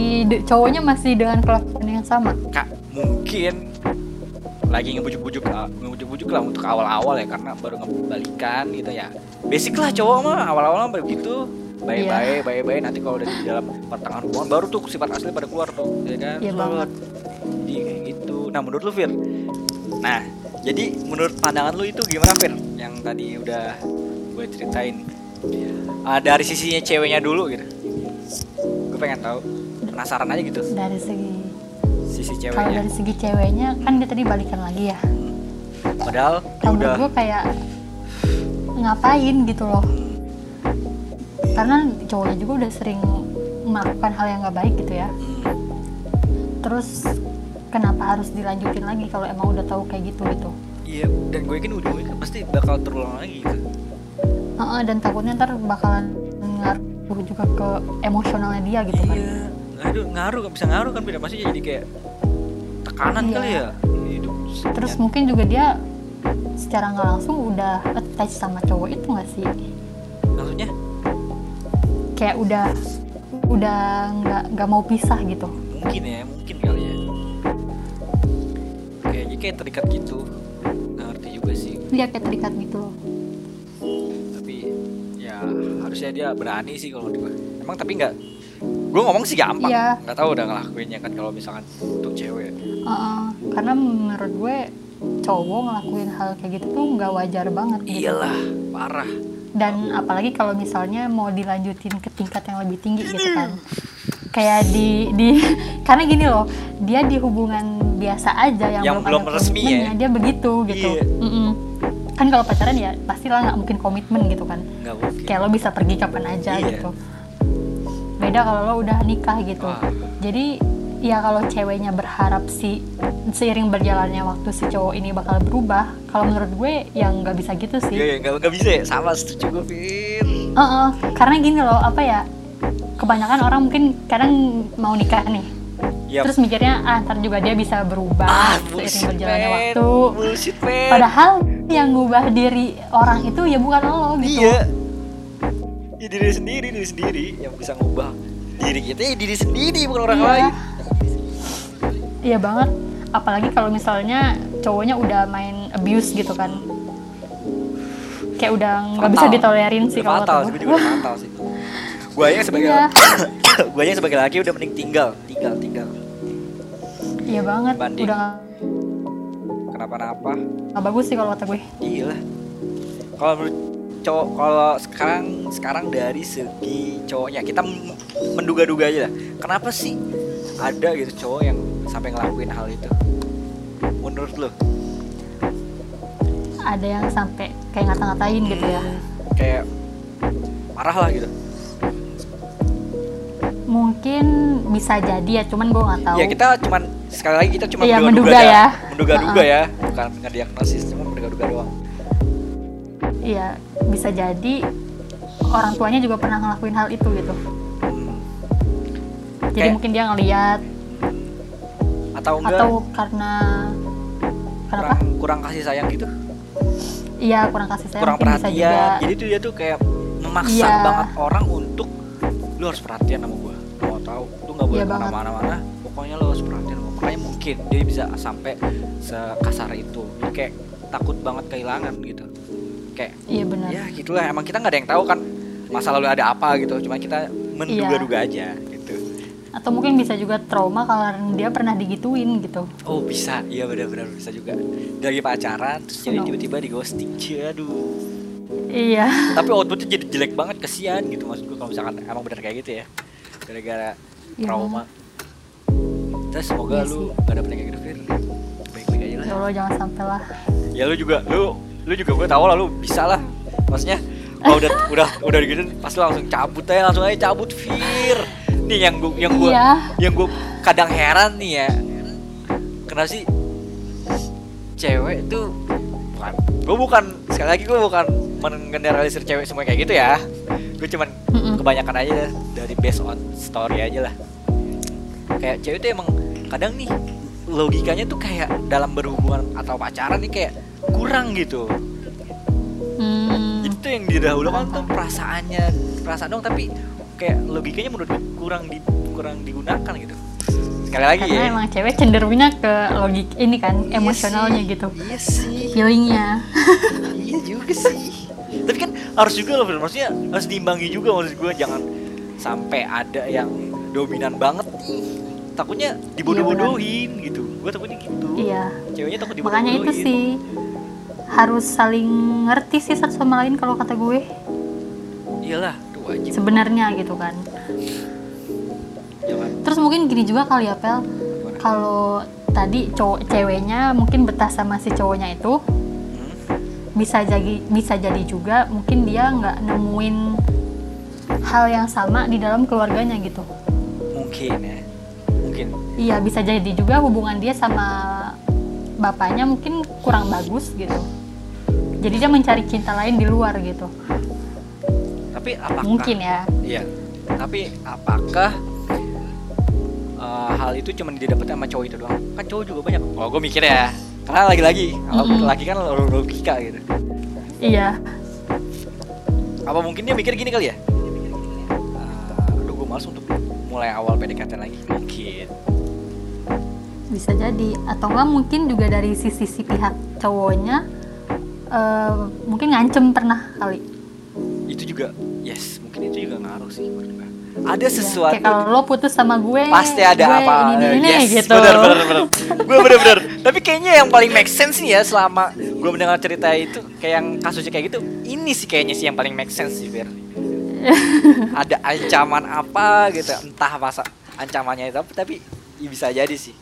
cowoknya masih dengan kelakuan yang sama? Kak mungkin lagi ngebujuk-bujuk ngebujuk-bujuk lah untuk awal-awal ya karena baru ngebalikan gitu ya. Basic lah cowok mah awal-awal mah begitu baik-baik baik-baik nanti kalau udah di dalam pertengahan hubungan baru tuh sifat asli pada keluar tuh. Ya kan? Iya banget. jadi kayak gitu. Nah menurut lu Fir? Nah jadi menurut pandangan lu itu gimana Fir? Yang tadi udah gue ceritain. Ah, dari sisinya ceweknya dulu gitu. Gue pengen tahu. Penasaran aja gitu. Dari segi sisi kalau ceweknya. dari segi ceweknya kan dia tadi balikan lagi ya. Padahal kalau udah gue kayak ngapain gitu loh karena cowoknya juga udah sering melakukan hal yang nggak baik gitu ya. Terus kenapa harus dilanjutin lagi kalau emang udah tahu kayak gitu gitu? Iya dan gue yakin ujung-ujungnya pasti bakal terulang lagi gitu Heeh, dan takutnya ntar bakalan ngaruh juga ke emosionalnya dia gitu kan. Iya ngaruh ngaruh bisa ngaruh kan beda. Masih jadi kayak tekanan Iya. kali ya hidup terus mungkin juga dia secara nggak langsung udah attach sama cowok itu nggak sih kayak udah udah nggak nggak mau pisah gitu. Mungkin ya mungkin kali ya. Kayaknya kayak terikat gitu. Nggak ngerti juga sih. Dia kayak terikat gitu. Loh tapi ya harusnya dia berani sih kalau gue emang tapi nggak gue ngomong sih gampang. Iya. nggak tahu udah ngelakuinnya kan kalau misalkan untuk cewek. Heeh, karena menurut gue cowok ngelakuin hal kayak gitu tuh nggak wajar banget gitu. iyalah parah dan apalagi kalau misalnya mau dilanjutin ke tingkat yang lebih tinggi gitu kan kayak di di karena gini loh dia di hubungan biasa aja yang, Yang belum ada resmi ya? dia begitu gitu Iya. Mm-mm. kan kalau pacaran ya pastilah nggak mungkin komitmen gitu kan mungkin kayak lo bisa pergi kapan aja Iya. gitu beda kalau lo udah nikah gitu Wah. jadi ya kalau ceweknya berharap si seiring berjalannya waktu si cowok ini bakal berubah kalau menurut gue yang nggak bisa gitu sih. Iya, iya, nggak nggak bisa ya? Sama setuju gue Fir Heeh, karena gini loh apa ya kebanyakan orang mungkin kadang mau nikah nih. Yap. terus mikirnya ah ntar juga dia bisa berubah ah seiring berjalannya man. waktu. Bullshit man padahal yang ngubah diri orang itu ya bukan lo gitu. Iya. Ya diri sendiri diri sendiri yang bisa ngubah diri kita ya diri sendiri bukan orang Iya. lain Iya banget. Apalagi kalau misalnya cowoknya udah main abuse gitu kan. Kayak udah nggak bisa ditolerin sih kalau fatal sih gue. juga fatal sih gue aja sebagai Iya. gue aja sebagai laki udah mending tinggal tinggal tinggal Iya banget. Banding. Udah kenapa-napa nggak bagus sih kalau kata gue. iya lah kalau menurut cowok kalau sekarang sekarang dari segi cowoknya kita menduga-duga aja lah kenapa sih ada gitu cowok yang sampai ngelakuin hal itu. Menurut lo ada yang sampai kayak ngata-ngatain gitu ya? Kayak marah lah gitu. Mungkin bisa jadi ya cuman gue nggak tahu. Ya kita cuman sekali lagi kita cuma Iya, menduga-duga menduga ya. menduga-duga ya bukan ngediagnosis cuma menduga-duga doang. Iya bisa jadi orang tuanya juga pernah ngelakuin hal itu gitu. Hmm. jadi Kayak- mungkin dia ngeliat atau enggak? atau karena kenapa kurang kurang kasih sayang gitu? Iya kurang kasih sayang kurang mungkin bisa perhatian. juga. Jadi tuh dia tuh kayak memaksa Iya. banget orang untuk lu harus perhatian sama gua. Mau tahu lu nggak boleh Iya banget. ke mana-mana. Pokoknya lu harus perhatian makanya mungkin dia bisa sampai sekasar itu. Jadi kayak takut banget kehilangan gitu. Kayak iya benar. Ya gitulah. Emang kita nggak ada yang tahu kan masa lalu ada apa gitu. Cuma kita Iya. menduga-duga aja. gitu atau mungkin bisa juga trauma karena dia pernah digituin gitu. Oh bisa. Iya benar-benar bisa juga. Dari pacaran terus jadi tiba-tiba di ghosting. Aduh iya. Tapi outputnya jadi jelek banget kesian gitu maksud gue kalau misalkan emang bener kayak gitu ya. Gara-gara Iya. trauma. terus semoga Iya lu sih. gak dapet kayak gitu Fir. Baik-baik aja lah. Ya Allah jangan sampai lah. Ya lu juga lu lu juga gue tau lah lu bisa lah. Maksudnya kalau udah udah udah gitu pasti langsung cabut aja langsung aja cabut Fir. Nih yang gue yang gue Iya. yang gue kadang heran nih ya. Kenapa sih cewek tuh bukan gue bukan sekali lagi gue bukan menggeneralisir cewek semua kayak gitu ya. Gue cuman Mm-mm. kebanyakan aja dari based on story aja lah. Kayak cewek tuh emang kadang nih logikanya tuh kayak dalam berhubungan atau pacaran nih kayak kurang gitu Tuh yang didahulukan tuh perasaannya perasaan dong tapi kayak logikanya menurut gue kurang di kurang digunakan gitu. Sekali lagi karena ya. emang cewek cenderungnya ke logik ini kan Iya emosionalnya sih, gitu. Iya sih. Feelingnya. Iya juga sih. Tapi kan harus juga loh maksudnya harus diimbangi juga maksud gue jangan sampai ada yang dominan banget. Nih takutnya dibodoh-bodohin gitu. Gue takutnya gitu. Iya. Ceweknya takut makanya itu sih harus saling ngerti sih satu sama lain kalau kata gue. Iyalah itu wajib. Sebenarnya gitu kan. Jangan terus mungkin gini juga kali ya pel. Kalau tadi cowok ceweknya mungkin betah sama si cowoknya itu Hmm? bisa jadi bisa jadi juga mungkin dia nggak nemuin hal yang sama di dalam keluarganya gitu. Mungkin ya. Mungkin. Iya bisa jadi juga hubungan dia sama bapaknya mungkin kurang bagus gitu jadi dia mencari cinta lain di luar gitu tapi apakah mungkin ya Iya. Tapi apakah eh, hal itu cuma didapat sama cowok itu doang? Kan cowok juga banyak. Oh, gue mikir ya. Karena lagi-lagi, kalau Mm-mm. lagi kan logika gitu. iya Apa mungkin dia mikir gini kali ya? Aduh, gue males untuk mulai awal PDKT lagi. Mungkin. bisa jadi atau enggak mungkin juga dari sisi si pihak cowoknya eh, mungkin ngancem pernah kali. Itu juga, yes, mungkin itu juga ngaruh sih menurut. Ada Iya, sesuatu kayak kalau lo putus sama gue pasti ada gue apa ini, ini, ini, yes gitu. benar benar benar gue benar benar tapi kayaknya yang paling make sense nih ya selama gue mendengar cerita itu kayak yang kasusnya kayak gitu ini sih kayaknya sih yang paling make sense sih Fir ada ancaman apa gitu entah masa ancamannya itu apa tapi ya bisa jadi sih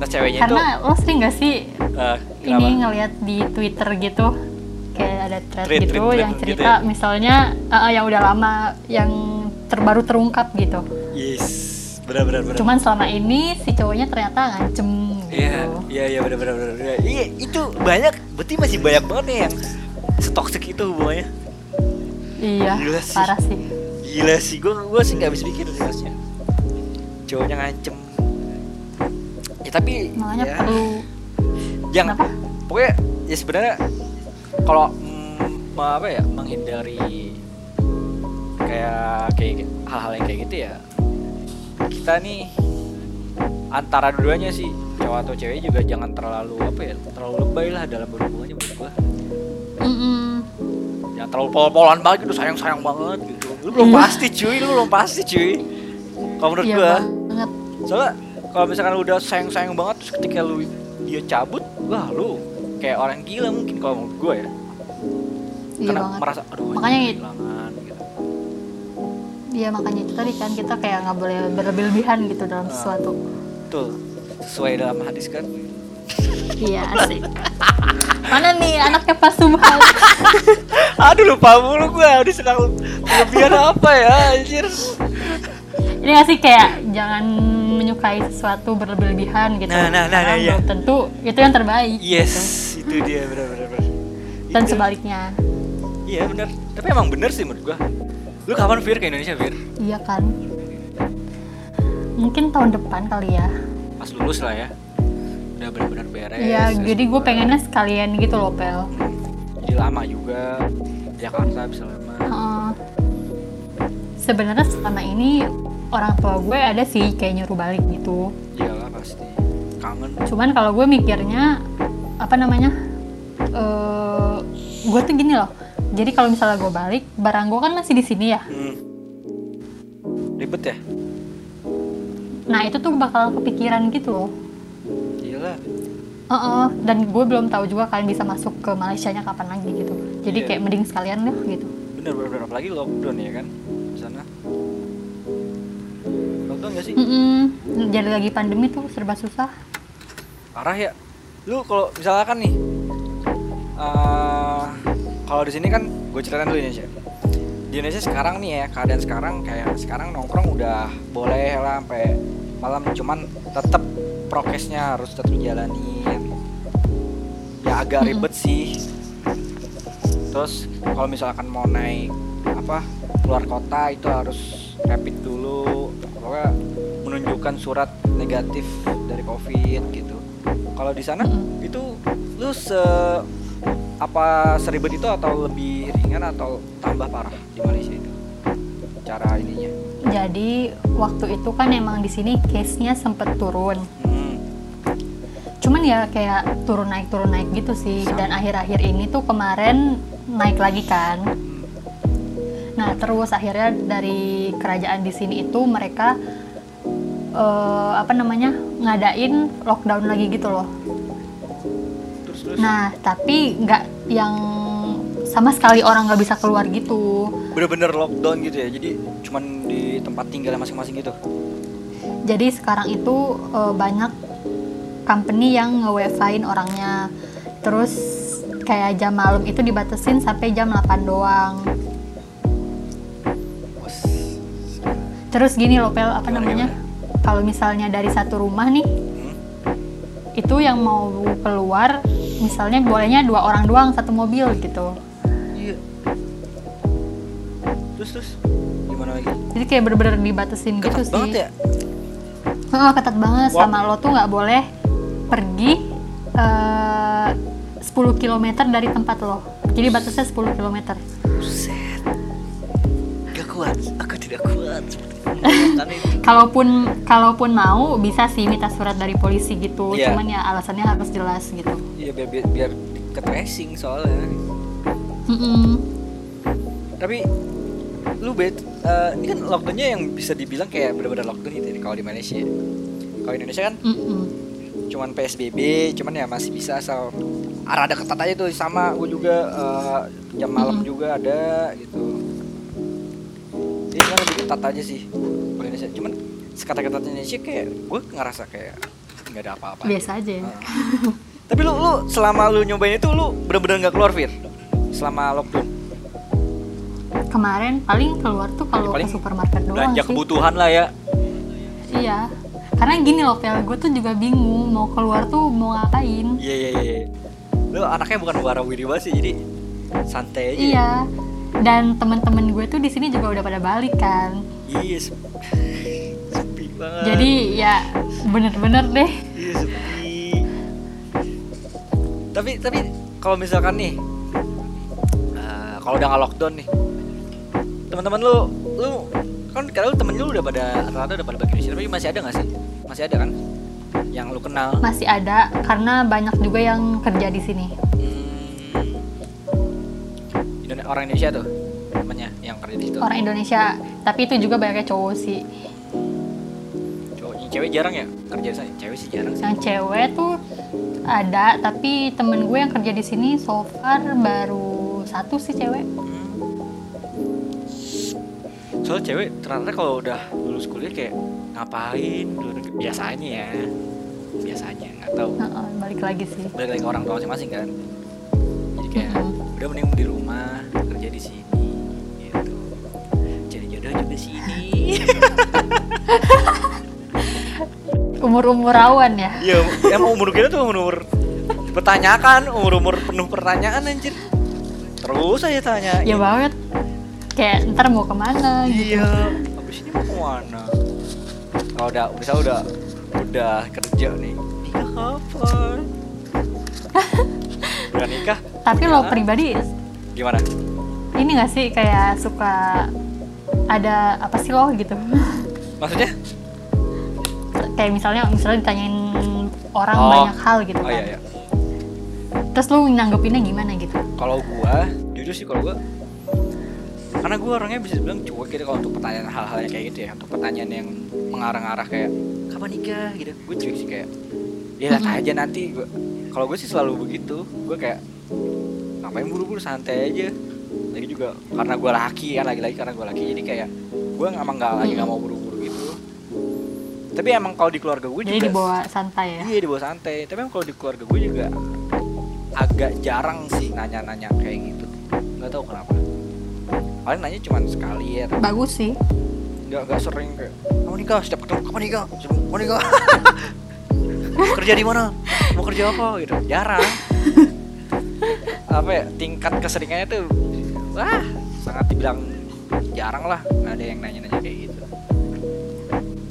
nah ceweknya itu karena lo sering gak sih eh, ini ngelihat di Twitter gitu kayak ada thread Thread, gitu thread, yang thread gitu cerita ya? misalnya eh, yang udah lama yang terbaru terungkap gitu yes benar benar benar cuman selama ini si cowoknya ternyata ngancem Iya, gitu iya, iya benar benar benar. Iya, Iya, itu banyak, berarti masih banyak banget nih yang setoksik itu hubungannya. iya Gila sih. parah sih Gila sih, gue gue sih nggak bisa pikir sih harusnya. Cowoknya ngancem. Ya tapi makanya ya, perlu jangan. Kenapa? Pokoknya ya sebenarnya kalau mm, apa ya menghindari kayak kayak hal-hal yang kayak gitu ya kita nih antara dua-duanya sih cowok atau cewek juga jangan terlalu apa ya terlalu lebay lah dalam berhubungannya menurut gua Mm-mm. jangan terlalu pol-polan banget gitu sayang-sayang banget gitu lu belum Iya. pasti cuy lu belum pasti cuy kalau menurut iya gua banget soalnya kalau misalkan udah sayang-sayang banget terus ketika lu dia cabut wah lu kayak orang gila mungkin kalau menurut gua ya Iya karena banget. merasa aduh Makanya gitu Iya makanya itu tadi kan kita kayak nggak boleh berlebih-lebihan gitu dalam Ah. sesuatu. betul sesuai dalam hadis kan Iya asik. Mana nih anaknya Pak Subhan? aduh lupa mulu gue udah sedang kelebihan apa ya anjir Ini nggak sih kayak jangan menyukai sesuatu berlebih-lebihan gitu. Nah, nah, nah, nah, iya. tentu itu yang terbaik. yes gitu. itu dia benar-benar Dan Itu- sebaliknya. iya benar tapi emang bener sih menurut gue lu kapan Fir ke Indonesia Fir Iya kan. Mungkin tahun depan kali ya. pas lulus lah ya udah benar-benar beres Iya, jadi gue pengennya sekalian gitu loh, Pel. jadi lama juga Jakarta bisa lama Heeh. Sebenarnya selama ini orang tua gue ada sih kayak nyuruh balik gitu. iyalah pasti kangen Cuman kalau gue mikirnya apa namanya? eh gue tuh gini loh. Jadi kalau misalnya gue balik, barang gue kan masih di sini ya. hmm. ribet ya Nah itu tuh bakal kepikiran gitu loh. iyalah Heeh, dan gue belum tahu juga kalian bisa masuk ke Malaysia nya kapan lagi gitu. Jadi Iya. kayak mending sekalian deh gitu. bener bener apalagi lockdown ya kan lockdown gak sih? Mm-mm. Jadi lagi pandemi tuh serba susah. parah ya. Lu kalau misalkan nih eh kalau di sini kan gue ceritain dulu Indonesia. Di Indonesia sekarang nih ya keadaan sekarang kayak sekarang nongkrong udah boleh lah sampai malam. Cuman tetap prokesnya harus tetap dijalanin. Ya agak ribet sih. Terus kalau misalkan mau naik apa keluar kota itu harus rapid dulu pokoknya menunjukkan surat negatif dari covid gitu kalau di sana itu lu se apa seribet itu atau lebih ringan atau tambah parah di Malaysia itu cara ininya Jadi waktu itu kan emang di sini case-nya sempet turun. hmm. Cuman ya kayak turun naik turun naik gitu sih. Dan akhir-akhir ini tuh kemarin naik lagi kan. Nah terus akhirnya dari kerajaan di sini itu mereka eh, apa namanya ngadain lockdown lagi gitu loh. terus terus Nah tapi nggak yang sama sekali orang nggak bisa keluar gitu. bener-bener lockdown gitu ya jadi cuman di tempat tinggal masing-masing gitu Jadi sekarang itu eh, banyak company yang nge-wifi-in orangnya. Terus kayak jam malam itu dibatasin sampai jam 8 doang. Terus gini loh Pel, apa Gimana, namanya? Kalau misalnya dari satu rumah nih, Hmm? itu yang mau keluar misalnya bolehnya dua orang doang satu mobil gitu. iya terus terus gimana lagi Jadi kayak bener-bener dibatasin gitu ketat sih. banget ya Heeh, ketat banget sama lo tuh nggak boleh pergi eh 10 km dari tempat lo. Jadi batasnya 10 km. Buset Gak kuat Aku tidak kuat Kalaupun kalaupun mau bisa sih minta surat dari polisi gitu. Iya. Cuman ya alasannya harus jelas gitu. Iya biar, biar, biar ke tracing soalnya Mm-mm. Tapi Lu bet eh, Ini kan lockdownnya yang bisa dibilang kayak bener-bener lockdown gitu ya Kalau di Malaysia. Kalau di Indonesia kan Mm-mm. cuman PSBB Cuman ya masih bisa asal ada ketat aja tuh sama gue juga eh, jam malam Mm-mm. juga ada gitu ketat aja sih kalau Indonesia cuman sekata-kata Indonesia kayak gue ngerasa kayak nggak ada apa-apa Biasa aja ya. Nah. Tapi lu lu selama lu nyobain itu lu bener-bener nggak keluar Fir? Selama lockdown. Kemarin paling keluar tuh kalau Paling ke supermarket doang Belanja sih. kebutuhan lah ya. Iya. Karena gini loh, Pel, gue tuh juga bingung mau keluar tuh mau ngapain. Iya iya iya. Lu anaknya bukan warawiri banget sih jadi santai aja. Iya. Dan teman-teman gue tuh di sini juga udah pada balik kan. Iya. sepi, sepi banget. Jadi ya bener-bener deh. iya sepi. Tapi tapi kalau misalkan nih eh, kalau udah nggak lockdown nih teman-teman lu lu kan kalau temen lu udah pada rata-rata udah pada bagi Indonesia tapi masih ada nggak sih masih ada kan yang lu kenal Masih ada karena banyak juga yang kerja di sini. Orang Indonesia tuh temennya yang kerja di situ. Orang Indonesia, tapi itu juga banyaknya cowok sih. Cowok, cewek jarang ya kerja di sana. Cewek sih jarang sih. Yang cewek tuh ada, tapi temen gue yang kerja di sini so far baru satu sih cewek Hmm. Soalnya cewek ternyata kalau udah lulus kuliah kayak ngapain biasanya ya biasanya nggak tahu Heeh, balik lagi sih balik lagi ke orang tua masing-masing kan jadi kayak Mm-mm. Udah mending di rumah kerja di sini gitu. Jadi jodoh juga sini. Umur umur rawan ya? Ya emang umur kita tuh umur umur dipertanyakan umur umur penuh pertanyaan anjir. Terus aja tanya ya banget. Kayak ntar mau ke mana gitu. Iya. Habis ini mau ke mana? Kalau udah misal udah udah kerja nih. Nikah kapan udah nikah? Tapi Ya. lo pribadi gimana? ini gak sih kayak suka ada apa sih lo gitu? Maksudnya? Kayak misalnya misalnya ditanyain orang Oh. banyak hal gitu oh kan. iya iya. Terus lu nanggepinnya gimana gitu? Kalau gua jujur sih kalau gua karena gua orangnya bisa dibilang cuek gitu kalau untuk pertanyaan hal-hal yang kayak gitu ya untuk pertanyaan yang mengarah-arah kayak kapan nikah? gitu. Gue cuek sih kayak ya lihat aja nanti gua kalau gue sih selalu begitu. Gue kayak ngapain buru-buru? Santai aja. Lagi juga karena gua laki kan lagi-lagi karena gua laki. Jadi kayak gue emang nggak lagi nggak mau buru-buru gitu. Tapi emang kalau di keluarga gue juga dibawa santai ya? Iya dibawa santai. Tapi emang kalau di keluarga gue juga agak jarang sih nanya-nanya kayak gitu. Nggak tahu kenapa. Paling nanya cuma sekali ya. tapi bagus sih. Nggak nggak sering kayak kamu nikah? Setiap ketemu kamu nikah? Kamu nikah kerja di mana? Mau kerja apa? Gitu. Jarang. Apa ya tingkat keseringannya tuh wah sangat dibilang jarang lah. Nggak ada yang nanya-nanya kayak gitu.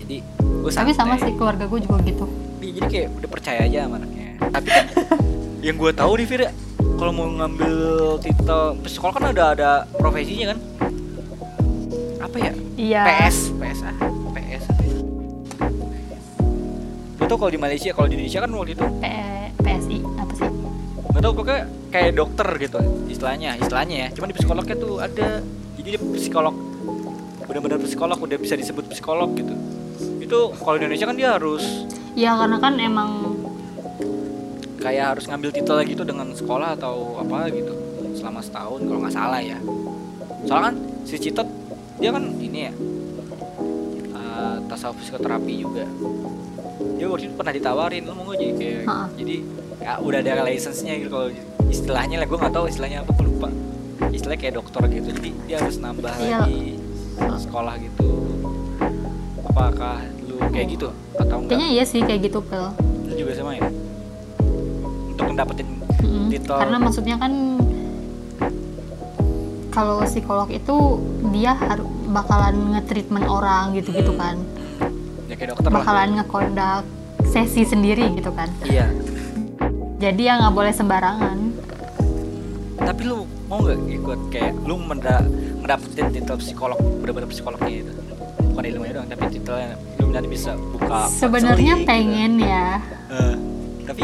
Jadi gue tapi sama sih keluarga gue juga gitu. Iya, jadi kayak udah percaya aja sama anaknya. Tapi kan yang gue tahu nih Fir ya, kalau mau ngambil titel psikolog kan ada ada profesinya kan? Apa ya? Iya. PS PS ah PS Tau kalau di Malaysia kalau di Indonesia kan waktu itu P- PSI apa sih? Gak tau pokoknya kayak dokter gitu istilahnya istilahnya ya. Cuman di psikolognya tuh ada jadi dia psikolog benar-benar psikolog udah bisa disebut psikolog gitu. Itu kalau di Indonesia kan dia harus ya karena kan emang kayak harus ngambil titel gitu dengan sekolah atau apa gitu selama setahun kalau nggak salah ya. Soalnya kan si Citot dia kan ini ya uh, tasawuf psikoterapi juga dia waktu itu pernah ditawarin lu mau jadi kayak Ha-ha. jadi ya udah ada license-nya gitu kalau istilahnya lah gue nggak tahu istilahnya apa gue lupa istilahnya kayak dokter gitu jadi dia harus nambah Iya. lagi sekolah gitu apakah lu kayak gitu atau enggak kayaknya iya sih kayak gitu pel lu juga sama ya untuk Mm-mm. Titel. karena maksudnya kan kalau psikolog itu dia harus bakalan nge-treatment orang gitu-gitu kan ya kayak dokter bakalan ngekondak sesi sendiri gitu kan? Iya. Jadi ya nggak boleh sembarangan. Tapi lu mau nggak ikut kayak lu menda ngedapetin titel psikolog bener-bener psikolognya itu bukan ilmunya doang tapi titelnya lu nanti bisa buka sebenarnya konseling, pengen ya. Gitu. Eh, tapi?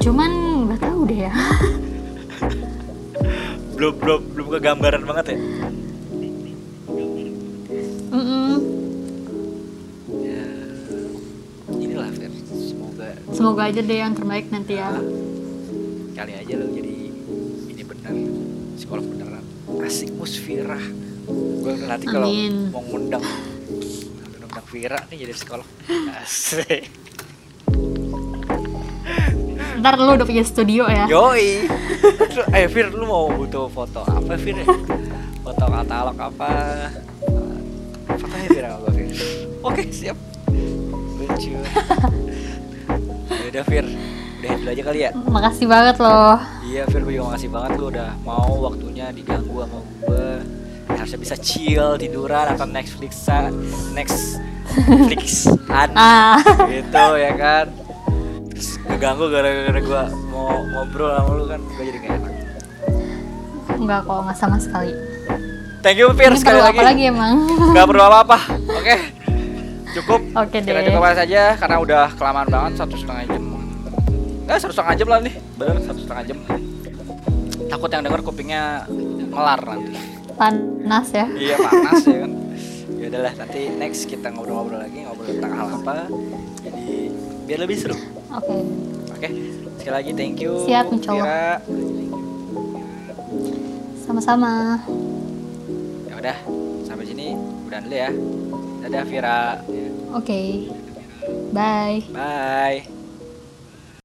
Cuman nggak tahu deh ya. Belum belum belum kegambaran banget ya semoga aja deh yang terbaik nanti ya kali aja lu jadi ini bener psikolog beneran asik musfirah gue nanti kalau mau ngundang ngundang Vira nih jadi psikolog asik ntar lu udah punya studio ya Yoi. Eh Fir, lu mau butuh foto apa Fir? ya? Foto katalog apa? Fotonya Fir sama gua Fir. Oke siap. Lucu. Udah Fir, udah dulu aja kali ya. makasih banget loh. Iya Fir, gue juga makasih banget lu udah mau waktunya diganggu sama gue. Harusnya bisa chill, tiduran, atau Netflix next Netflix ah. Gitu ya kan? Terus keganggu gara-gara gue mau ngobrol sama lu kan gue jadi gak enak. Nggak kok nggak sama sekali. Thank you Fir sekali lagi. apa lagi emang? Nggak perlu apa-apa oke cukup Oke kita deh. cukup saja karena udah kelamaan banget satu setengah jam eh satu setengah jam lah nih bener satu setengah jam takut yang denger kupingnya melar nanti panas ya iya panas ya kan ya udahlah nanti next kita ngobrol-ngobrol lagi ngobrol tentang hal apa jadi biar lebih seru oke Oke, sekali lagi thank you. Siap. Vira. Sama-sama. Ya udah, sampai sini udah dulu ya. Dadah Vira. Oke. Bye. Bye.